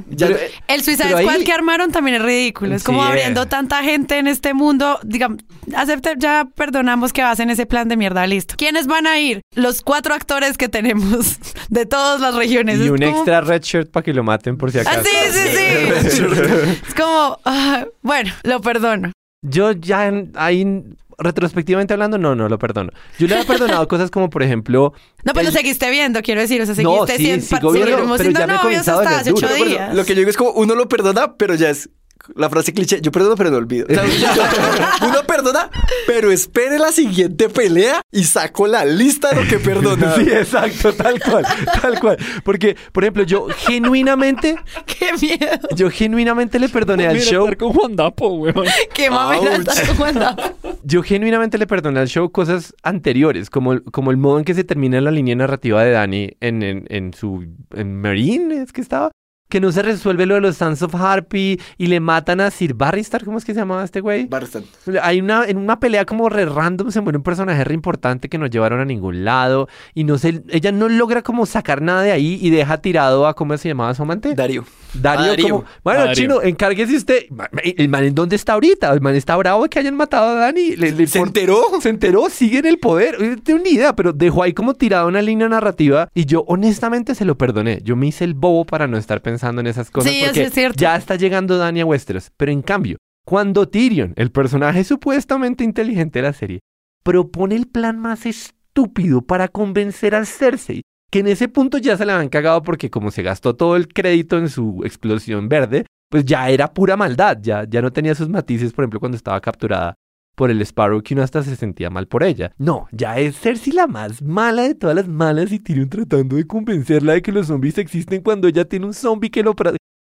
Ya, Pero- eh, El Suicide ahí- Squad que armaron también es ridículo. Es Sí, como eh. abriendo tanta gente en este mundo. Digamos, acepte, ya perdonamos que hacen ese plan de mierda, listo. ¿Quiénes van a ir? Los cuatro actores que tenemos de todas las regiones. Y Es un como- extra red shirt para que lo maten por si Ah, acaso. sí, sí, sí. es como, ah, bueno, lo perdono. Yo ya en- ahí, retrospectivamente hablando, no, no lo perdono. Yo le he perdonado cosas como, por ejemplo... No, pues el- lo seguiste viendo, quiero decir. O sea, No, seguiste sí, siendo, sigo viendo, seguimos pero siendo ya me he comenzado hasta hace ocho días. lo que yo digo es como, uno lo perdona, pero ya es la frase cliché, yo perdono, pero no olvido. O sea, uno perdona, pero espere la siguiente pelea y saco la lista de lo que perdona. Sí, exacto, tal cual, tal cual. Porque, por ejemplo, yo genuinamente, Qué miedo. yo genuinamente le perdoné al show. estar con Juan Dapo, weón. Qué mamera Ouch. está jugando. yo genuinamente le perdoné al show cosas anteriores, como, el- como el modo en que se termina la línea narrativa de Dani en, en, en su en Marine, es que estaba, que no se resuelve lo de los Sons of Harpy y le matan a Sir Barristan, ¿cómo es que se llamaba este güey? Barristan. Hay una, en una pelea como re random se muere un personaje re importante que no llevaron a ningún lado y no sé, ella no logra como sacar nada de ahí y deja tirado a, ¿cómo se llamaba su amante? Darío. Darío, Darío. como, bueno, Darío. chino, encárguese usted. ¿El man en dónde está ahorita? El man está bravo de que hayan matado a Dani. Le- le ¿Se por- enteró? Se enteró, sigue en el poder. Yo no tengo ni idea, pero dejó ahí como tirada una línea narrativa y yo honestamente se lo perdoné. Yo me hice el bobo para no estar pensando en esas cosas Sí, eso porque es cierto. ya está llegando Dani a Westeros. Pero en cambio, cuando Tyrion, el personaje supuestamente inteligente de la serie, propone el plan más estúpido para convencer a Cersei, que en ese punto ya se le habían cagado porque como se gastó todo el crédito en su explosión verde, pues ya era pura maldad, ya, ya no tenía sus matices, por ejemplo, cuando estaba capturada por el Sparrow, que uno hasta se sentía mal por ella. No, ya es Cersei la más mala de todas las malas y Tyrion tratando de convencerla de que los zombies existen cuando ella tiene un zombie que lo...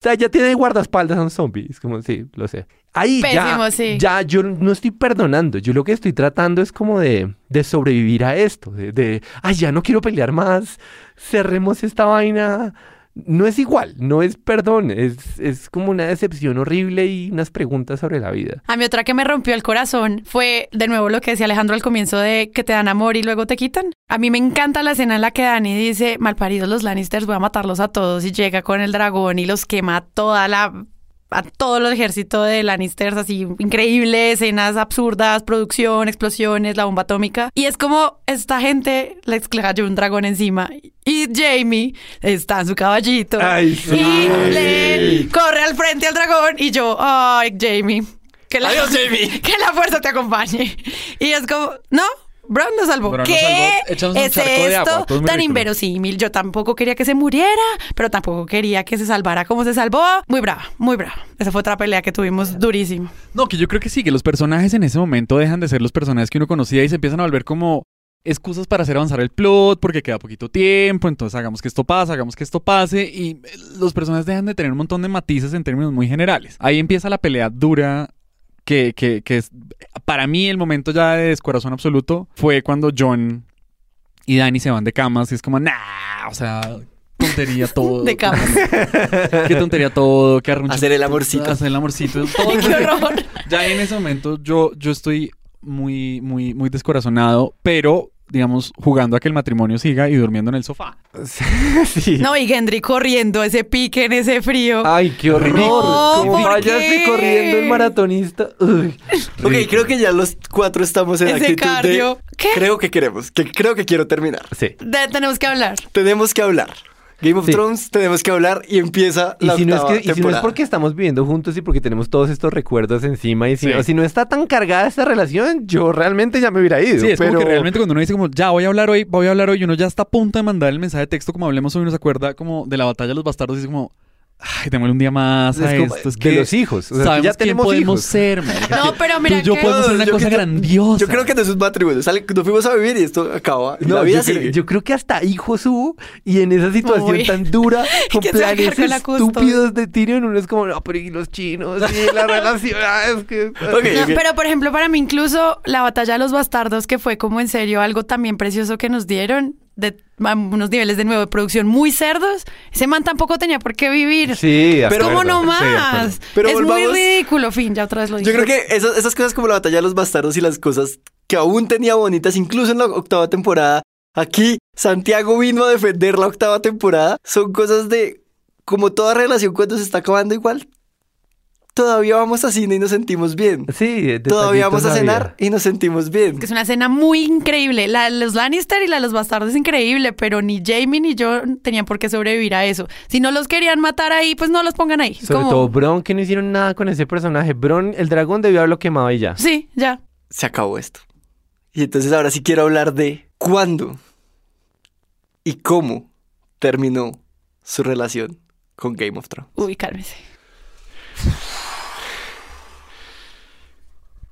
O sea, ya tiene guardaespaldas a un zombie. Es como, sí, lo sé. Ahí Pésimo, ya, sí. ya yo no estoy perdonando. Yo lo que estoy tratando es como de, de sobrevivir a esto. De, de, ay, ya no quiero pelear más. Cerremos esta vaina. No es igual, no es perdón. Es, es como una decepción horrible y unas preguntas sobre la vida. A mí otra que me rompió el corazón fue de nuevo lo que decía Alejandro al comienzo de que te dan amor y luego te quitan. A mí me encanta la escena en la que Dani dice, malparidos los Lannisters, voy a matarlos a todos y llega con el dragón y los quema toda la a todo el ejército de Lannisters, así increíble, escenas absurdas, producción, explosiones, la bomba atómica. Y es como esta gente les cayó un dragón encima y Jamie está en su caballito Ay, sí. y le corre al frente al dragón y yo, ay, Jamie. Que la, Adiós, Jamie. Que la fuerza te acompañe. Y es como, no, Bron nos salvó. Nos ¿Qué salvó. Es esto tan ridículo. inverosímil? Yo tampoco quería que se muriera, pero tampoco quería que se salvara como se salvó. Muy brava, muy brava. Esa fue otra pelea que tuvimos durísimo. No, que yo creo que sí, que los personajes en ese momento dejan de ser los personajes que uno conocía y se empiezan a volver como excusas para hacer avanzar el plot porque queda poquito tiempo, entonces hagamos que esto pase, hagamos que esto pase y eh, los personajes dejan de tener un montón de matices en términos muy generales. Ahí empieza la pelea dura que, que, que es, para mí el momento ya de descorazón absoluto fue cuando John y Danny se van de camas y es como, nah, o sea, tontería todo. De camas. Qué tontería todo, que arrunche- Hacer el amorcito. Hacer el amorcito. todo. Qué horror. Ya en ese momento yo, yo estoy muy, muy, muy descorazonado, pero digamos, jugando a que el matrimonio siga y durmiendo en el sofá. sí. No, y Gendry corriendo ese pique en ese frío. Ay, qué horror. No, ¿por váyase qué? corriendo el maratonista. Uy. Ok, creo que ya los cuatro estamos en Ese actitud cardio. de... ¿Qué? Creo que queremos, que creo que quiero terminar. Sí. De- tenemos que hablar. Tenemos que hablar. Game of Sí. Thrones, tenemos que hablar y empieza Y la si, no es octava que, y si no es porque estamos viviendo juntos y porque tenemos todos estos recuerdos encima y si, Sí. no, si no está tan cargada esta relación, yo realmente ya me hubiera ido. Sí, es pero... como que realmente cuando uno dice como, ya voy a hablar hoy, voy a hablar hoy, y uno ya está a punto de mandar el mensaje de texto como hablemos hoy, uno se acuerda como de la batalla de los bastardos y es como, ay, démosle un día más a Es como esto. Es de que los hijos, o sea, sabemos ya quién tenemos podemos hijos. ser. No, pero Tú mira y yo que- podemos hacer una Yo cosa que- grandiosa. Yo creo que no es un matrimonio. Sale, nos fuimos a vivir y esto acaba. Y No, la vida yo, sigue. creo, yo creo que hasta hijos hubo y en esa situación Uy. tan dura, con Que planes con estúpidos de Tyrion, uno es como, no, pero y los chinos y la relación, ah, que... No, pero por ejemplo, para mí incluso la batalla de los bastardos, que fue como en serio algo también precioso que nos dieron, de a unos niveles de nuevo de producción muy cerdos, ese man tampoco tenía por qué vivir. Sí, Pero- ¿Cómo no sí, más? Pero es muy ridículo, fin, ya otra vez lo dije. Yo creo que esas, esas cosas como la batalla de los bastardos y las cosas que aún tenía bonitas, incluso en la octava temporada, aquí Santiago vino a defender la octava temporada, son cosas de como toda relación cuando se está acabando igual. Todavía vamos a cine y nos sentimos bien. Sí, de- Todavía vamos a cenar y nos sentimos bien. que es una escena muy increíble. La de los Lannister y la de los bastardos es increíble, pero ni Jamie ni yo tenían por qué sobrevivir a eso. Si no los querían matar ahí, pues no los pongan ahí. Sobre todo Bron, que no hicieron nada con ese personaje. Bron, el dragón debió haberlo quemado y ya. Sí, ya. Se acabó esto. Y entonces ahora sí quiero hablar de cuándo y cómo terminó su relación con Game of Thrones. Uy, cálmese.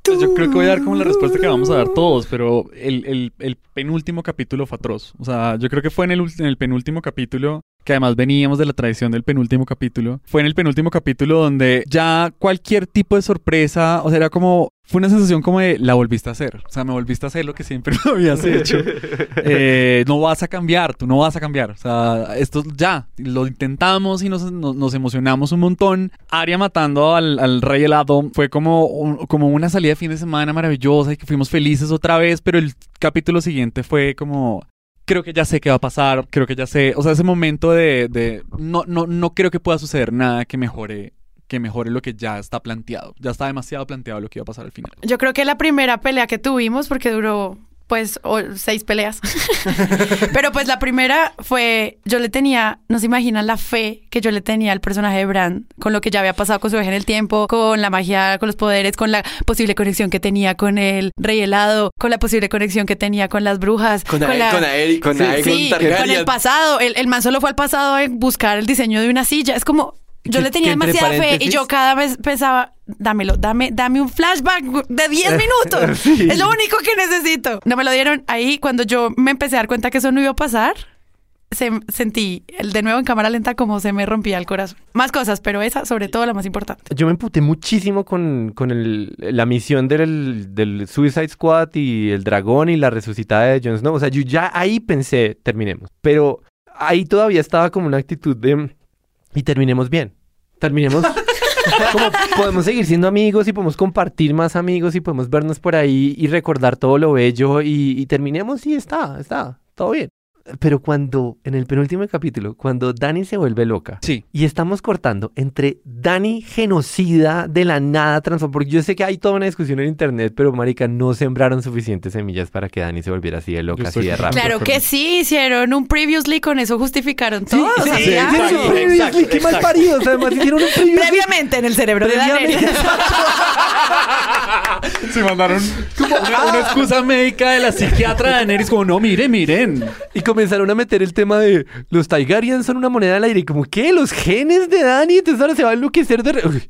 Pues yo creo que voy a dar como la respuesta que vamos a dar todos, pero el, el- el penúltimo capítulo fue atroz. O sea, yo creo que fue en el, en el penúltimo capítulo que además veníamos de la tradición del penúltimo capítulo. Fue en el penúltimo capítulo donde ya cualquier tipo de sorpresa, o sea, era como, fue una sensación como de la volviste a hacer. O sea, me volviste a hacer lo que siempre lo habías hecho. Eh, no vas a cambiar, tú no vas a cambiar. O sea, esto ya, lo intentamos y nos, nos, nos emocionamos un montón. Aria matando al, al rey helado fue como, un- como una salida de fin de semana maravillosa y que fuimos felices otra vez, pero el capítulo siguiente fue como, creo que ya sé qué va a pasar, creo que ya sé, o sea, ese momento de, de no, no, no creo que pueda suceder nada que mejore que mejore lo que ya está planteado. Ya está demasiado planteado lo que iba a pasar al final. Yo creo que la primera pelea que tuvimos, porque duró pues o- seis peleas, pero pues la primera fue, yo le tenía, no se imaginan la fe que yo le tenía al personaje de Bran, con lo que ya había pasado con su viaje en el tiempo, con la magia, con los poderes, con la posible conexión que tenía con el rey helado, con la posible conexión que tenía con las brujas, Con Ae- la- con Aeri- con Sí, sí, con el pasado, el, el man solo fue al pasado a buscar el diseño de una silla, es como... Yo le tenía demasiada fe y yo cada vez pensaba, dámelo, dame, dame un flashback de 10 minutos. Sí. Es lo único que necesito. No me lo dieron ahí cuando yo me empecé a dar cuenta que eso no iba a pasar. Se, sentí el de nuevo en cámara lenta como se me rompía el corazón. Más cosas, pero esa sobre todo la más importante. Yo me emputé muchísimo con, con el- la misión del, del Suicide Squad y el dragón y la resucitada de Jon Snow. O sea, yo ya ahí pensé, terminemos. Pero ahí todavía estaba como una actitud de... Y terminemos bien. Terminemos... como podemos seguir siendo amigos y podemos compartir más amigos y podemos vernos por ahí y recordar todo lo bello y, y terminemos y está, está, todo bien. Pero cuando, en el penúltimo capítulo, cuando Dani se vuelve loca Sí. y estamos cortando entre Dani genocida de la nada transformada, porque yo sé que hay toda una discusión en internet, pero marica, no sembraron suficientes semillas para que Dani se volviera así de loca, así de rápido. Claro que sí, hicieron un previously con eso justificaron todo. o sea, sí, hicieron un previously, qué mal paridos, además hicieron un previously. Previamente en el cerebro de. Daenerys. Se mandaron como una, una excusa médica de la psiquiatra de Daenerys como, no, miren, miren. Y comenzaron a meter el tema de los Targaryen son una moneda al aire. Y como, ¿qué? ¿Los genes de Dani? Entonces ahora se va a enloquecer de... re-.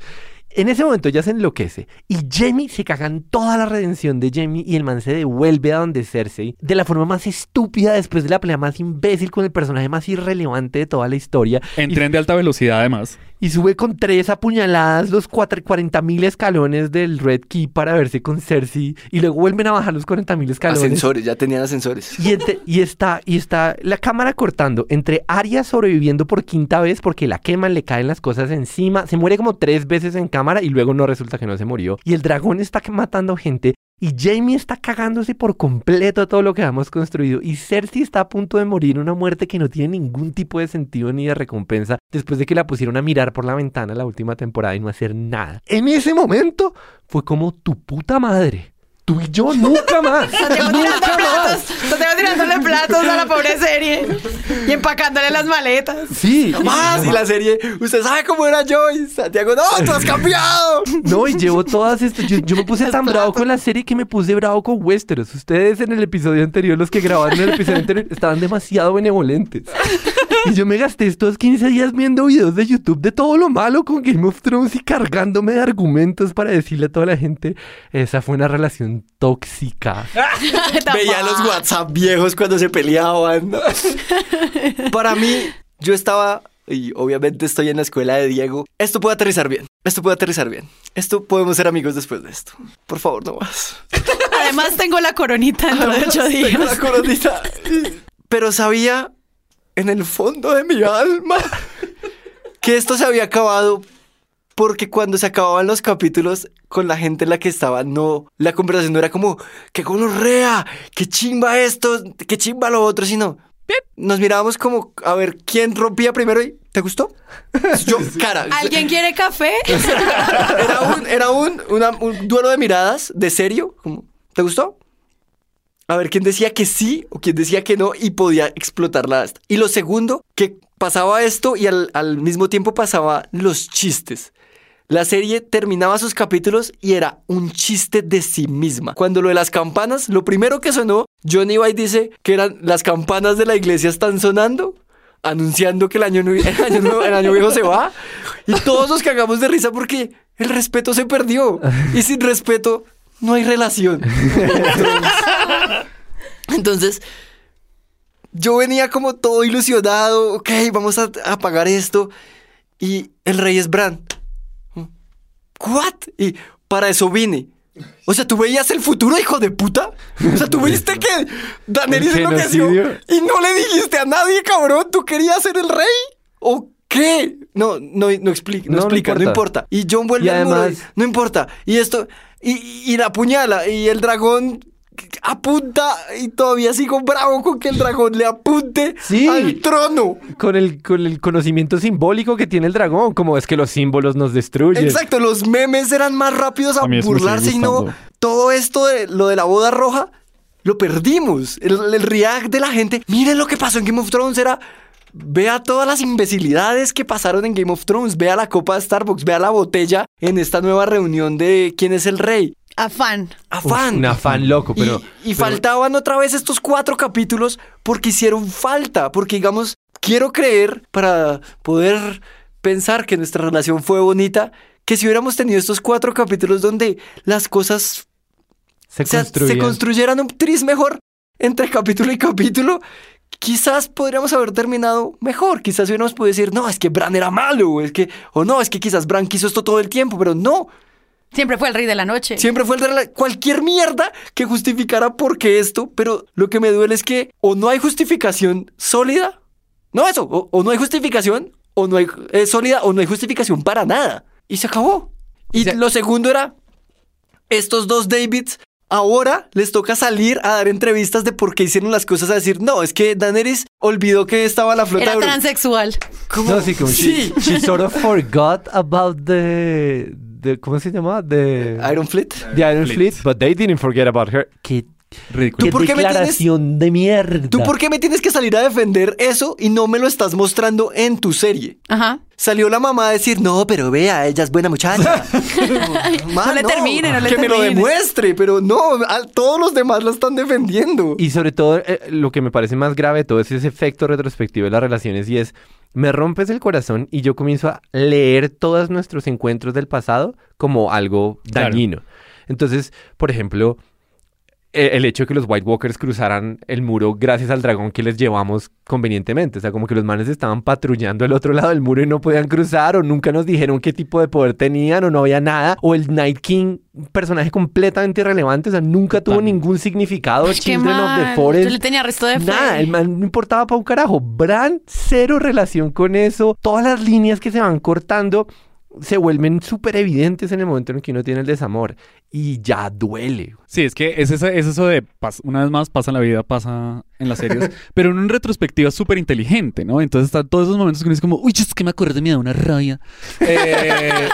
En ese momento ya se enloquece. Y Jamie se cagan toda la redención de Jamie y el man se devuelve a donde Cersei de la forma más estúpida después de la pelea más imbécil con el personaje más irrelevante de toda la historia. En Y- tren de alta velocidad, además. Y sube con tres apuñaladas los 40 mil escalones del Red Key para verse con Cersei. Y luego vuelven a bajar los 40 mil escalones. Ascensores, ya tenían ascensores. Y, está, y está la cámara cortando entre Arya sobreviviendo por quinta vez porque la queman, le caen las cosas encima, se muere como tres veces en cámara y luego no resulta que no se murió. Y el dragón está matando gente y Jamie está cagándose por completo todo lo que hemos construido. Y Cersei está a punto de morir una muerte que no tiene ningún tipo de sentido ni de recompensa después de que la pusieron a mirar por la ventana la última temporada y no hacer nada. En ese momento fue como tu puta madre. Tú y yo nunca más. Santiago tirando nunca platos, más. Santiago tirándole platos a la pobre serie y empacándole las maletas. Sí. Más, y la serie, usted sabe cómo era yo y Santiago, no, tú has cambiado. No, y llevo todas estas. Yo, yo me puse tan bravo con la serie que me puse bravo con Westeros. Ustedes en el episodio anterior, los que grabaron el episodio anterior, estaban demasiado benevolentes. Y yo me gasté estos 15 días viendo videos de YouTube de todo lo malo con Game of Thrones y cargándome de argumentos para decirle a toda la gente: esa fue una relación tóxica. Veía los WhatsApp viejos cuando se peleaban. Para mí, yo estaba, y obviamente estoy en la escuela de Diego. Esto puede aterrizar bien. Esto puede aterrizar bien. Esto podemos ser amigos después de esto. Por favor, no más. Además tengo la coronita dentro de ocho Tengo días. la coronita. Pero sabía en el fondo de mi alma que esto se había acabado porque cuando se acababan los capítulos con la gente en la que estaba, no, la conversación no era como, qué gonorrea, qué chimba esto, qué chimba lo otro, sino, "Pip". nos mirábamos como a ver quién rompía primero y, ¿te gustó? Yo, cara. ¿Alguien quiere café? Era un, era un, una- un duelo de miradas, de serio, como, ¿te gustó? A ver quién decía que sí o quién decía que no y podía explotarla. Y lo segundo, que pasaba esto y al, mismo tiempo pasaba los chistes. La serie terminaba sus capítulos y era un chiste de sí misma. Cuando lo de las campanas, lo primero que sonó, Johnny White dice que eran las campanas de la iglesia están sonando, anunciando que el año, el año el año viejo se va. Y todos nos cagamos de risa porque el respeto se perdió. Y sin respeto no hay relación. Entonces, yo venía como todo ilusionado, ok, vamos a apagar esto. Y el rey es Bran. ¿What? Y para eso vine. O sea, ¿tú veías el futuro, hijo de puta? O sea, ¿tú viste que Daenerys ¿El enloqueció y no le dijiste a nadie, cabrón? ¿Tú querías ser el rey? ¿O qué? No, no, no explica, no, explica, no importa. importa. Y John vuelve Y al muro y- además- no importa. Y esto, y, y la apuñala, y el dragón apunta, y todavía sigo bravo con que el dragón le apunte Sí. al trono. Con el, con el conocimiento simbólico que tiene el dragón, como es que los símbolos nos destruyen. Exacto, los memes eran más rápidos a, A burlarse y no todo esto de lo de la boda roja lo perdimos. El, el react de la gente, miren lo que pasó en Game of Thrones era vea todas las imbecilidades que pasaron en Game of Thrones, vea la copa de Starbucks, vea la botella en esta nueva reunión de quién es el rey. Afán. Afán. un afán loco, pero... Y, y pero- faltaban otra vez estos cuatro capítulos porque hicieron falta, porque digamos, quiero creer para poder pensar que nuestra relación fue bonita, que si hubiéramos tenido estos cuatro capítulos donde las cosas se, o sea, se construyeran un tris mejor entre capítulo y capítulo, quizás podríamos haber terminado mejor. Quizás hubiéramos podido decir, no, es que Bran era malo, o es que, o no, es que quizás Bran quiso esto todo el tiempo, pero no. Siempre fue el rey de la noche. Siempre fue el de la- cualquier mierda que justificara por qué esto, pero lo que me duele es que o no hay justificación sólida, no eso, o, o no hay justificación, o no hay eh, sólida, o no hay justificación para nada. Y se acabó. Y lo segundo era, estos dos Davids ahora les toca salir a dar entrevistas de por qué hicieron las cosas, a decir, no, es que Daenerys olvidó que estaba la flota Era de Bro-". transexual. ¿Cómo? No, sí, como Sí. she, she sort of forgot about the, the ¿cómo se llama? The Iron Fleet. The Iron Fleet, but they didn't forget about her. Qué, Ridículo. qué por qué me tienes- declaración de mierda. ¿Tú por qué me tienes que salir a defender eso y no me lo estás mostrando en tu serie? Ajá. Salió la mamá a decir, no, pero vea, ella es buena muchacha. No le termine, no le Que me lo demuestre, pero no, a- todos los demás lo están defendiendo. Y sobre todo, eh, lo que me parece más grave de todo es ese efecto retrospectivo de las relaciones y es, me rompes el corazón y yo comienzo a leer todos nuestros encuentros del pasado como algo Claro. dañino. Entonces, por ejemplo, el hecho de que los White Walkers cruzaran el muro gracias al dragón que les llevamos convenientemente. O sea, como que los manes estaban patrullando el otro lado del muro y no podían cruzar, o nunca nos dijeron qué tipo de poder tenían, o no había nada. O el Night King, un personaje completamente irrelevante, o sea, nunca tuvo ningún significado. Ay, qué Children of the. Forest. Yo le tenía resto de fe. Nada, el man no importaba para un carajo. Bran, cero relación con eso. Todas las líneas que se van cortando se vuelven súper evidentes en el momento en el que uno tiene el desamor. Y ya duele. Sí, es que es, esa- es eso de, una vez más, pasa en la vida, pasa en las series, pero en una retrospectiva súper inteligente, ¿no? Entonces están todos esos momentos que uno es como, uy, es que me acuerdo, me da una rabia. Eh,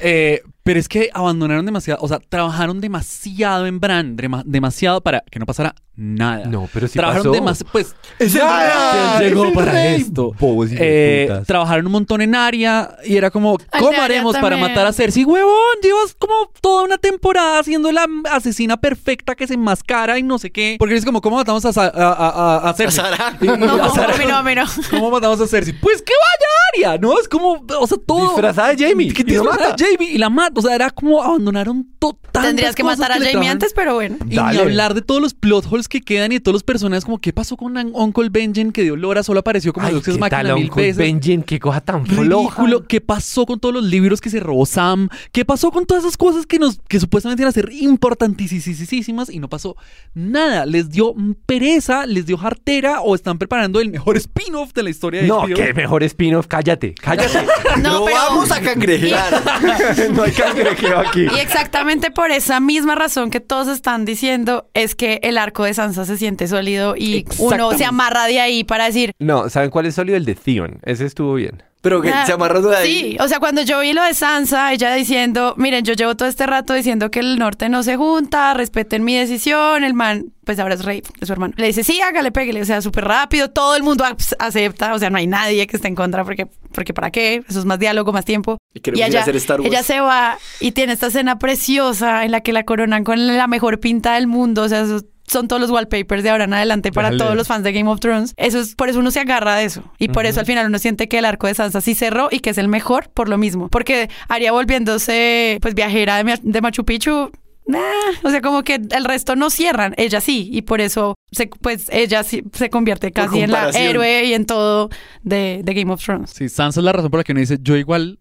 eh, pero es que abandonaron demasiado, o sea, trabajaron demasiado en Bran, dema- demasiado para que no pasara nada. No, pero sí trabajaron pasó. demasiado, pues, Es el nada, llegó es el para rey. esto. Bobos y Eh, trabajaron un montón en Aria y era como, Ay, ¿cómo haremos para matar a Cersei? Huevón, llevas como toda una temporada siendo la asesina perfecta que se enmascara y no sé qué. Porque es como, ¿cómo matamos a, a, a, a- a Cersei? Y- y No, a Sara. a mí no, a no. ¿Cómo matamos a Cersei? Pues que vaya Aria, ¿no? Es como, o sea, todo... Disfrazada de Jamie. Que disfrazada de Jamie y la mata. O sea, era como abandonaron total. Tendrías que matar a Jamie antes, pero bueno. Y Dale. ni hablar de todos los plot holes que quedan y de todos los personajes, como qué pasó con Uncle Benjen que dio Lora, solo apareció como Ay, ¿qué máquina tal mil Uncle veces. Benjen? Qué cosa tan floja. Ridículo. ¿Qué pasó con todos los libros que se robó Sam? ¿Qué pasó con todas esas cosas que nos que supuestamente iban a ser importantísimas y no pasó nada? Les dio pereza, les dio jartera o están preparando el mejor spin-off de la historia de No, HBO? qué mejor spin-off. Cállate, cállate. No, No pero- vamos a cangrejear. no hay cangrejeo aquí. Y exactamente por esa misma razón que todos están diciendo es que el arco de Sansa se siente sólido y uno se amarra de ahí para decir, No, ¿saben cuál es sólido? El de Theon. Ese estuvo bien. Pero que Ah, se amarró de ahí. Sí, o sea, cuando yo vi lo de Sansa, ella diciendo, miren, yo llevo todo este rato diciendo que el norte no se junta, respeten mi decisión, el man, pues ahora es rey, es su hermano. Le dice, sí, hágale, pégale, o sea, súper rápido, todo el mundo acepta, o sea, no hay nadie que esté en contra, porque, porque ¿para qué? Eso es más diálogo, más tiempo. Y a ella, hacer Star Wars. ella se va y tiene esta escena preciosa en la que la coronan con la mejor pinta del mundo, o sea, eso- son todos los wallpapers de ahora en adelante para todos los fans de Game of Thrones. Eso es, por eso uno se agarra de eso. Y por eso al final uno siente que el arco de Sansa sí cerró y que es el mejor por lo mismo. Porque Arya volviéndose pues viajera de, Ma- de Machu Picchu nah, o sea, como que el resto no cierran, ella sí, y por eso se, pues ella sí se convierte casi en la héroe y en todo de, de Game of Thrones. Sí, Sansa es la razón por la que uno dice, yo igual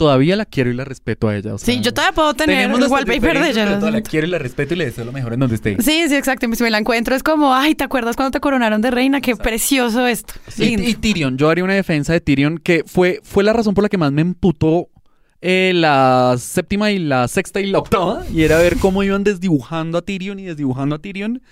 todavía la quiero y la respeto a ella. o sea, Sí, yo todavía puedo tener nuestras wallpaper de ella. la quiero y la respeto y le deseo lo mejor en donde esté. Sí, sí, exacto. Si me la encuentro es como, ay, ¿te acuerdas cuando te coronaron de reina? Qué precioso esto. Y, y Tyrion, yo haría una defensa de Tyrion que fue, fue la razón por la que más me emputó eh, la séptima y la sexta y la octava. Y era ver cómo iban desdibujando a Tyrion y desdibujando a Tyrion.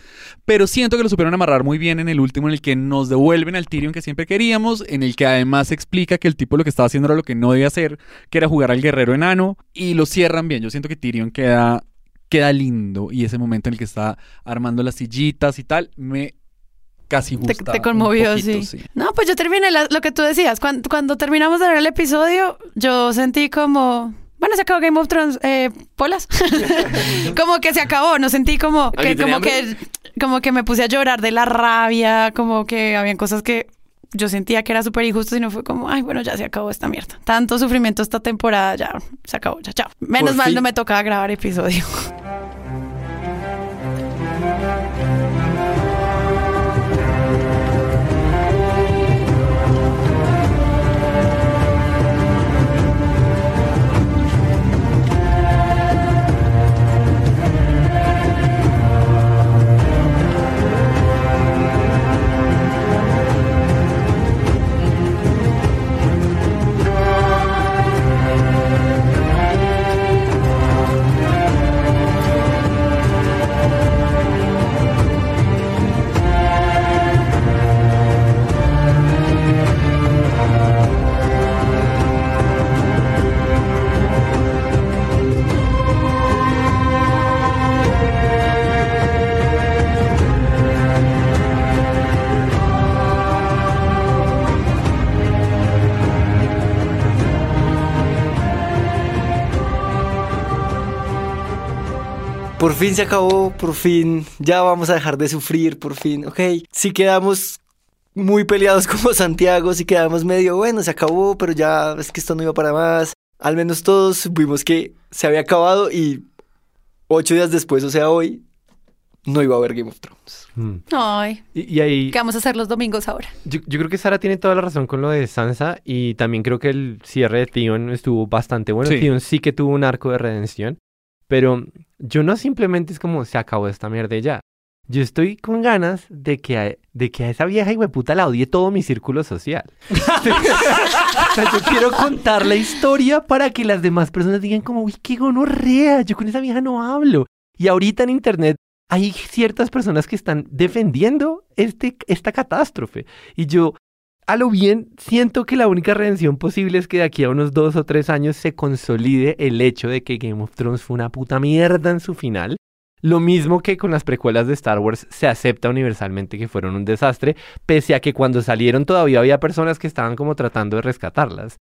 Pero siento que lo supieron amarrar muy bien en el último, en el que nos devuelven al Tyrion que siempre queríamos. En el que además explica que el tipo lo que estaba haciendo era lo que no debía hacer, que era jugar al guerrero enano. Y lo cierran bien. Yo siento que Tyrion queda. Queda lindo y ese momento en el que está armando las sillitas y tal, me casi Te, gusta. te conmovió, poquito, sí. No, pues yo terminé la- lo que tú decías. Cuando, cuando terminamos de ver el episodio, yo sentí como. Bueno, se acabó Game of Thrones. Eh, ¿Polas? como que se acabó. No sentí como que, ¿Alguien tenía como que, como que me puse a llorar de la rabia. Como que habían cosas que yo sentía que era súper injusto. Y no fue como, ay, bueno, ya se acabó esta mierda. Tanto sufrimiento esta temporada, ya se acabó, ya, chao. Menos Por mal fin. no me tocaba grabar episodio. Fin se acabó, por fin ya vamos a dejar de sufrir, por fin, ok. Si quedamos muy peleados como Santiago, si quedamos medio, bueno, se acabó, pero ya es que esto no iba para más. Al menos todos supimos que se había acabado y ocho días después, o sea, hoy, no iba a haber Game of Thrones. Mm. Ay, Y, y ahí, ¿qué vamos a hacer los domingos ahora? yo, yo creo que Sara tiene toda la razón con lo de Sansa y también creo que el cierre de Tion estuvo bastante bueno. Sí. Tion sí que tuvo un arco de redención, pero yo no simplemente es como se acabó esta mierda y ya. Yo estoy con ganas de que a, de que a esa vieja puta la odie todo mi círculo social. o sea, yo quiero contar la historia para que las demás personas digan como, uy, qué gonorrea, yo con esa vieja no hablo. Y ahorita en internet hay ciertas personas que están defendiendo este, esta catástrofe. Y yo, a lo bien, siento que la única redención posible es que de aquí a unos dos o tres años se consolide el hecho de que Game of Thrones fue una puta mierda en su final. Lo mismo que con las precuelas de Star Wars se acepta universalmente que fueron un desastre, pese a que cuando salieron todavía había personas que estaban como tratando de rescatarlas.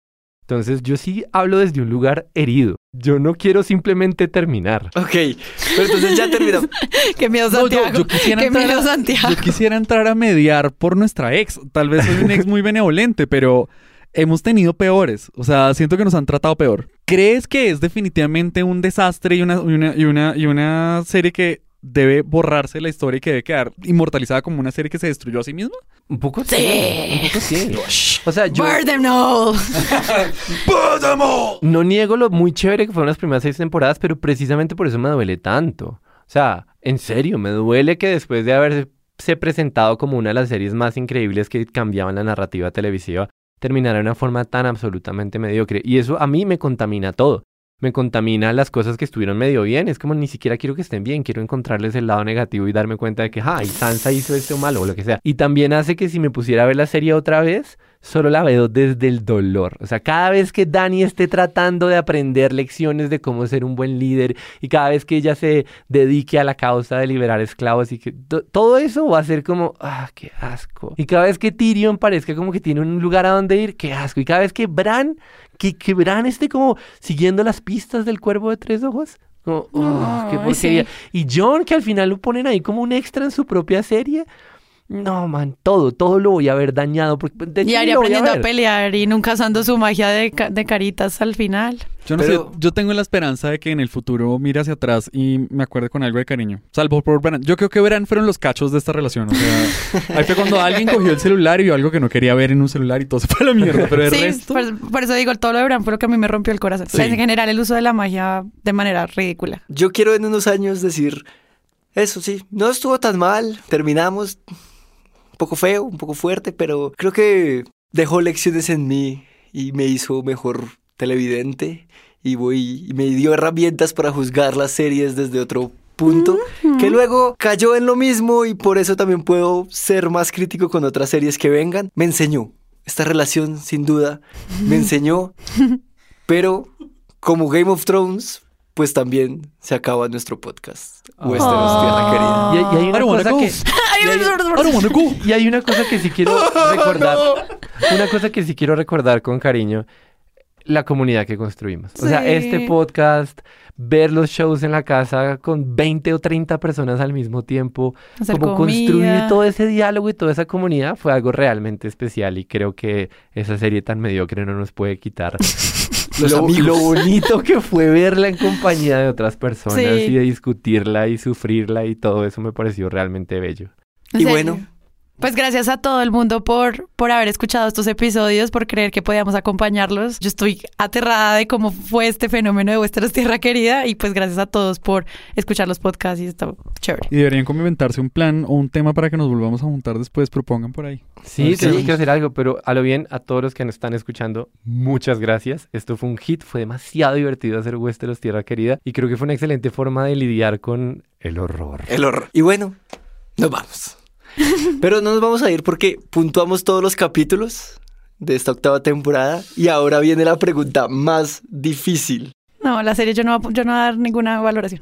Entonces yo sí hablo desde un lugar herido. Yo no quiero simplemente terminar. Ok, pero entonces ya terminó. Qué miedo, No, yo- Santiago. yo quisiera Qué miedo, a- Santiago. Yo quisiera entrar a mediar por nuestra ex. Tal vez soy un ex muy benevolente, pero hemos tenido peores. O sea, siento que nos han tratado peor. ¿Crees que es definitivamente un desastre y una, y una, y una, y una serie que debe borrarse la historia y que debe quedar inmortalizada como una serie que se destruyó a sí misma? Un poco Sí. Un poco sí. O sea, yo Burn them all. no niego lo muy chévere que fueron las primeras seis temporadas, pero precisamente por eso me duele tanto. O sea, en serio, me duele que después de haberse presentado como una de las series más increíbles que cambiaban la narrativa televisiva, terminara de una forma tan absolutamente mediocre. Y eso a mí me contamina todo. Me contamina las cosas que estuvieron medio bien. Es como ni siquiera quiero que estén bien. Quiero encontrarles el lado negativo y darme cuenta de que, ay, Sansa hizo esto malo o lo que sea. Y también hace que si me pusiera a ver la serie otra vez, solo la veo desde el dolor. O sea, cada vez que Dani esté tratando de aprender lecciones de cómo ser un buen líder y cada vez que ella se dedique a la causa de liberar esclavos y que to- todo eso va a ser como, ah, qué asco. Y cada vez que Tyrion parezca como que tiene un lugar a donde ir, qué asco. Y cada vez que Bran, que, que Bran esté como siguiendo las pistas del cuervo de tres ojos. Como, oh, qué porquería. sí. Y John, que al final lo ponen ahí como un extra en su propia serie. No, man, todo, todo lo voy a haber dañado. Porque, de hecho, Y Ari aprendiendo a, ver. pelear y nunca usando su magia de, ca- de caritas al final. Yo no Pero- sé, yo tengo la esperanza de que en el futuro mire hacia atrás y me acuerde con algo de cariño. Salvo por Bran. Yo creo que Bran fueron los cachos de esta relación. O sea, ahí fue cuando alguien cogió el celular y vio algo que no quería ver en un celular y todo se fue a la mierda. Pero el sí, resto. por, por eso digo, todo lo de Bran fue lo que a mí me rompió el corazón. Sí. En general, el uso de la magia de manera ridícula. Yo quiero en unos años decir, eso sí, no estuvo tan mal, terminamos un poco feo, un poco fuerte, pero creo que dejó lecciones en mí y me hizo mejor televidente y voy y me dio herramientas para juzgar las series desde otro punto, que luego cayó en lo mismo y por eso también puedo ser más crítico con otras series que vengan. Me enseñó, esta relación sin duda me enseñó, pero como Game of Thrones, pues también se acaba nuestro podcast. Westeros, tierra querida. Y, hay- y hay una cosa que... Y hay una cosa que sí quiero recordar. Una cosa que sí quiero recordar con cariño. La comunidad que construimos. O sea, este podcast, ver los shows en la casa con 20 o 30 personas al mismo tiempo, Hacer como comida. construir todo ese diálogo y toda esa comunidad fue algo realmente especial y creo que esa serie tan mediocre no nos puede quitar Los lo, amigos. lo bonito que fue verla en compañía de otras personas Sí. y de discutirla y sufrirla y todo eso me pareció realmente bello. Y serio. bueno. Pues gracias a todo el mundo por, por haber escuchado estos episodios, por creer que podíamos acompañarlos. Yo estoy aterrada de cómo fue este fenómeno de Westeros Tierra Querida y pues gracias a todos por escuchar los podcasts y está chévere. Y deberían como inventarse un plan o un tema para que nos volvamos a juntar después. Propongan por ahí. Sí, tenemos que hacer algo, pero a lo bien, a todos los que nos están escuchando, muchas gracias. Esto fue un hit, fue demasiado divertido hacer Westeros Tierra Querida y creo que fue una excelente forma de lidiar con el horror. El horror. Y bueno, nos vamos. Pero no nos vamos a ir porque puntuamos todos los capítulos de esta octava temporada y ahora viene la pregunta más difícil. No, la serie yo no, yo no voy a dar ninguna valoración.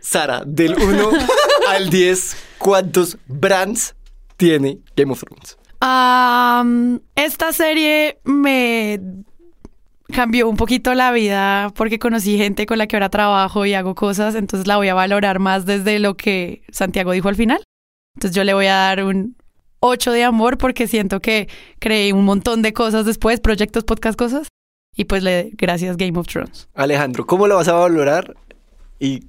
Sara, del 1 al 10, ¿cuántos brands tiene Game of Thrones? Am, esta serie me cambió un poquito la vida porque conocí gente con la que ahora trabajo y hago cosas, entonces la voy a valorar más desde lo que Santiago dijo al final. Entonces yo le voy a dar un 8 de amor porque siento que creé un montón de cosas después, proyectos, podcast, cosas. Y pues le gracias Game of Thrones. Alejandro, ¿cómo lo vas a valorar? ¿Y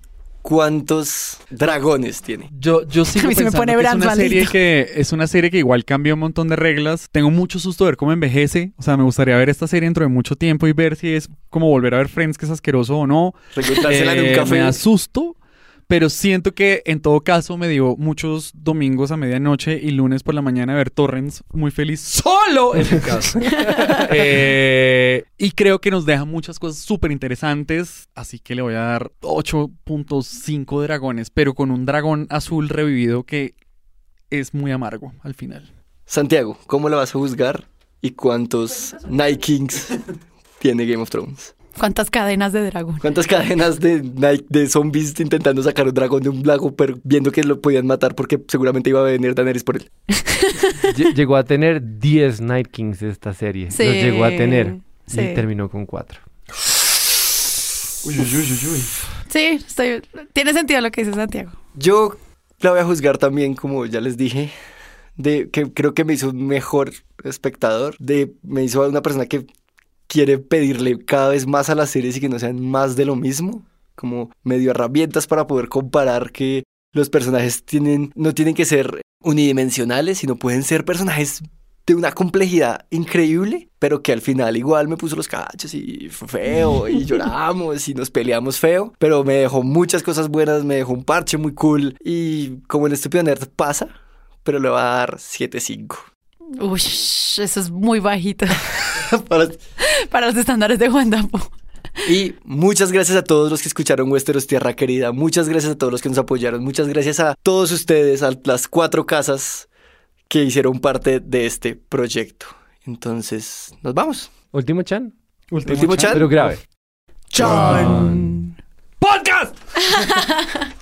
cuántos dragones tiene? Yo, yo sigo A mí se me pone que es una serie que es una serie que igual cambia un montón de reglas. Tengo mucho susto de ver cómo envejece. O sea, me gustaría ver esta serie dentro de mucho tiempo y ver si es como volver a ver Friends que es asqueroso o no. Recontársela en un Eh, café. Me da susto. Pero siento que en todo caso me dio muchos domingos a medianoche y lunes por la mañana a ver Torrents muy feliz solo en mi casa. Eh, y creo que nos deja muchas cosas súper interesantes. Así que le voy a dar 8.5 dragones, pero con un dragón azul revivido que es muy amargo al final. Santiago, ¿cómo lo vas a juzgar? ¿Y cuántos Night Kings tiene Game of Thrones? ¿Cuántas cadenas de dragón? ¿Cuántas cadenas de, de zombies intentando sacar un dragón de un lago, pero viendo que lo podían matar porque seguramente iba a venir Daenerys por él? Lle- Llegó a tener 10 Night Kings esta serie. Sí, Los llegó a tener. sí. Y terminó con 4. Uy, uy, uy, uy, uy. Sí, estoy... tiene sentido lo que dice Santiago. Yo la voy a juzgar también, como ya les dije, de que creo que me hizo un mejor espectador, de me hizo una persona que quiere pedirle cada vez más a las series y que no sean más de lo mismo, como medio herramientas para poder comparar que los personajes tienen no tienen que ser unidimensionales, sino pueden ser personajes de una complejidad increíble, pero que al final igual me puso los cachos y fue feo y lloramos y nos peleamos feo, pero me dejó muchas cosas buenas, me dejó un parche muy cool y como en Estúpido Nerd pasa, pero le va a dar 7.5. Uy, eso es muy bajito Para- para los estándares de Juan Dapo. Y muchas gracias a todos los que escucharon Westeros Tierra Querida, muchas gracias a todos los que nos apoyaron, muchas gracias a todos ustedes, a las cuatro casas que hicieron parte de este proyecto. Entonces, nos vamos. Último chan. Último chat. Pero grave. Chan. ¡Podcast!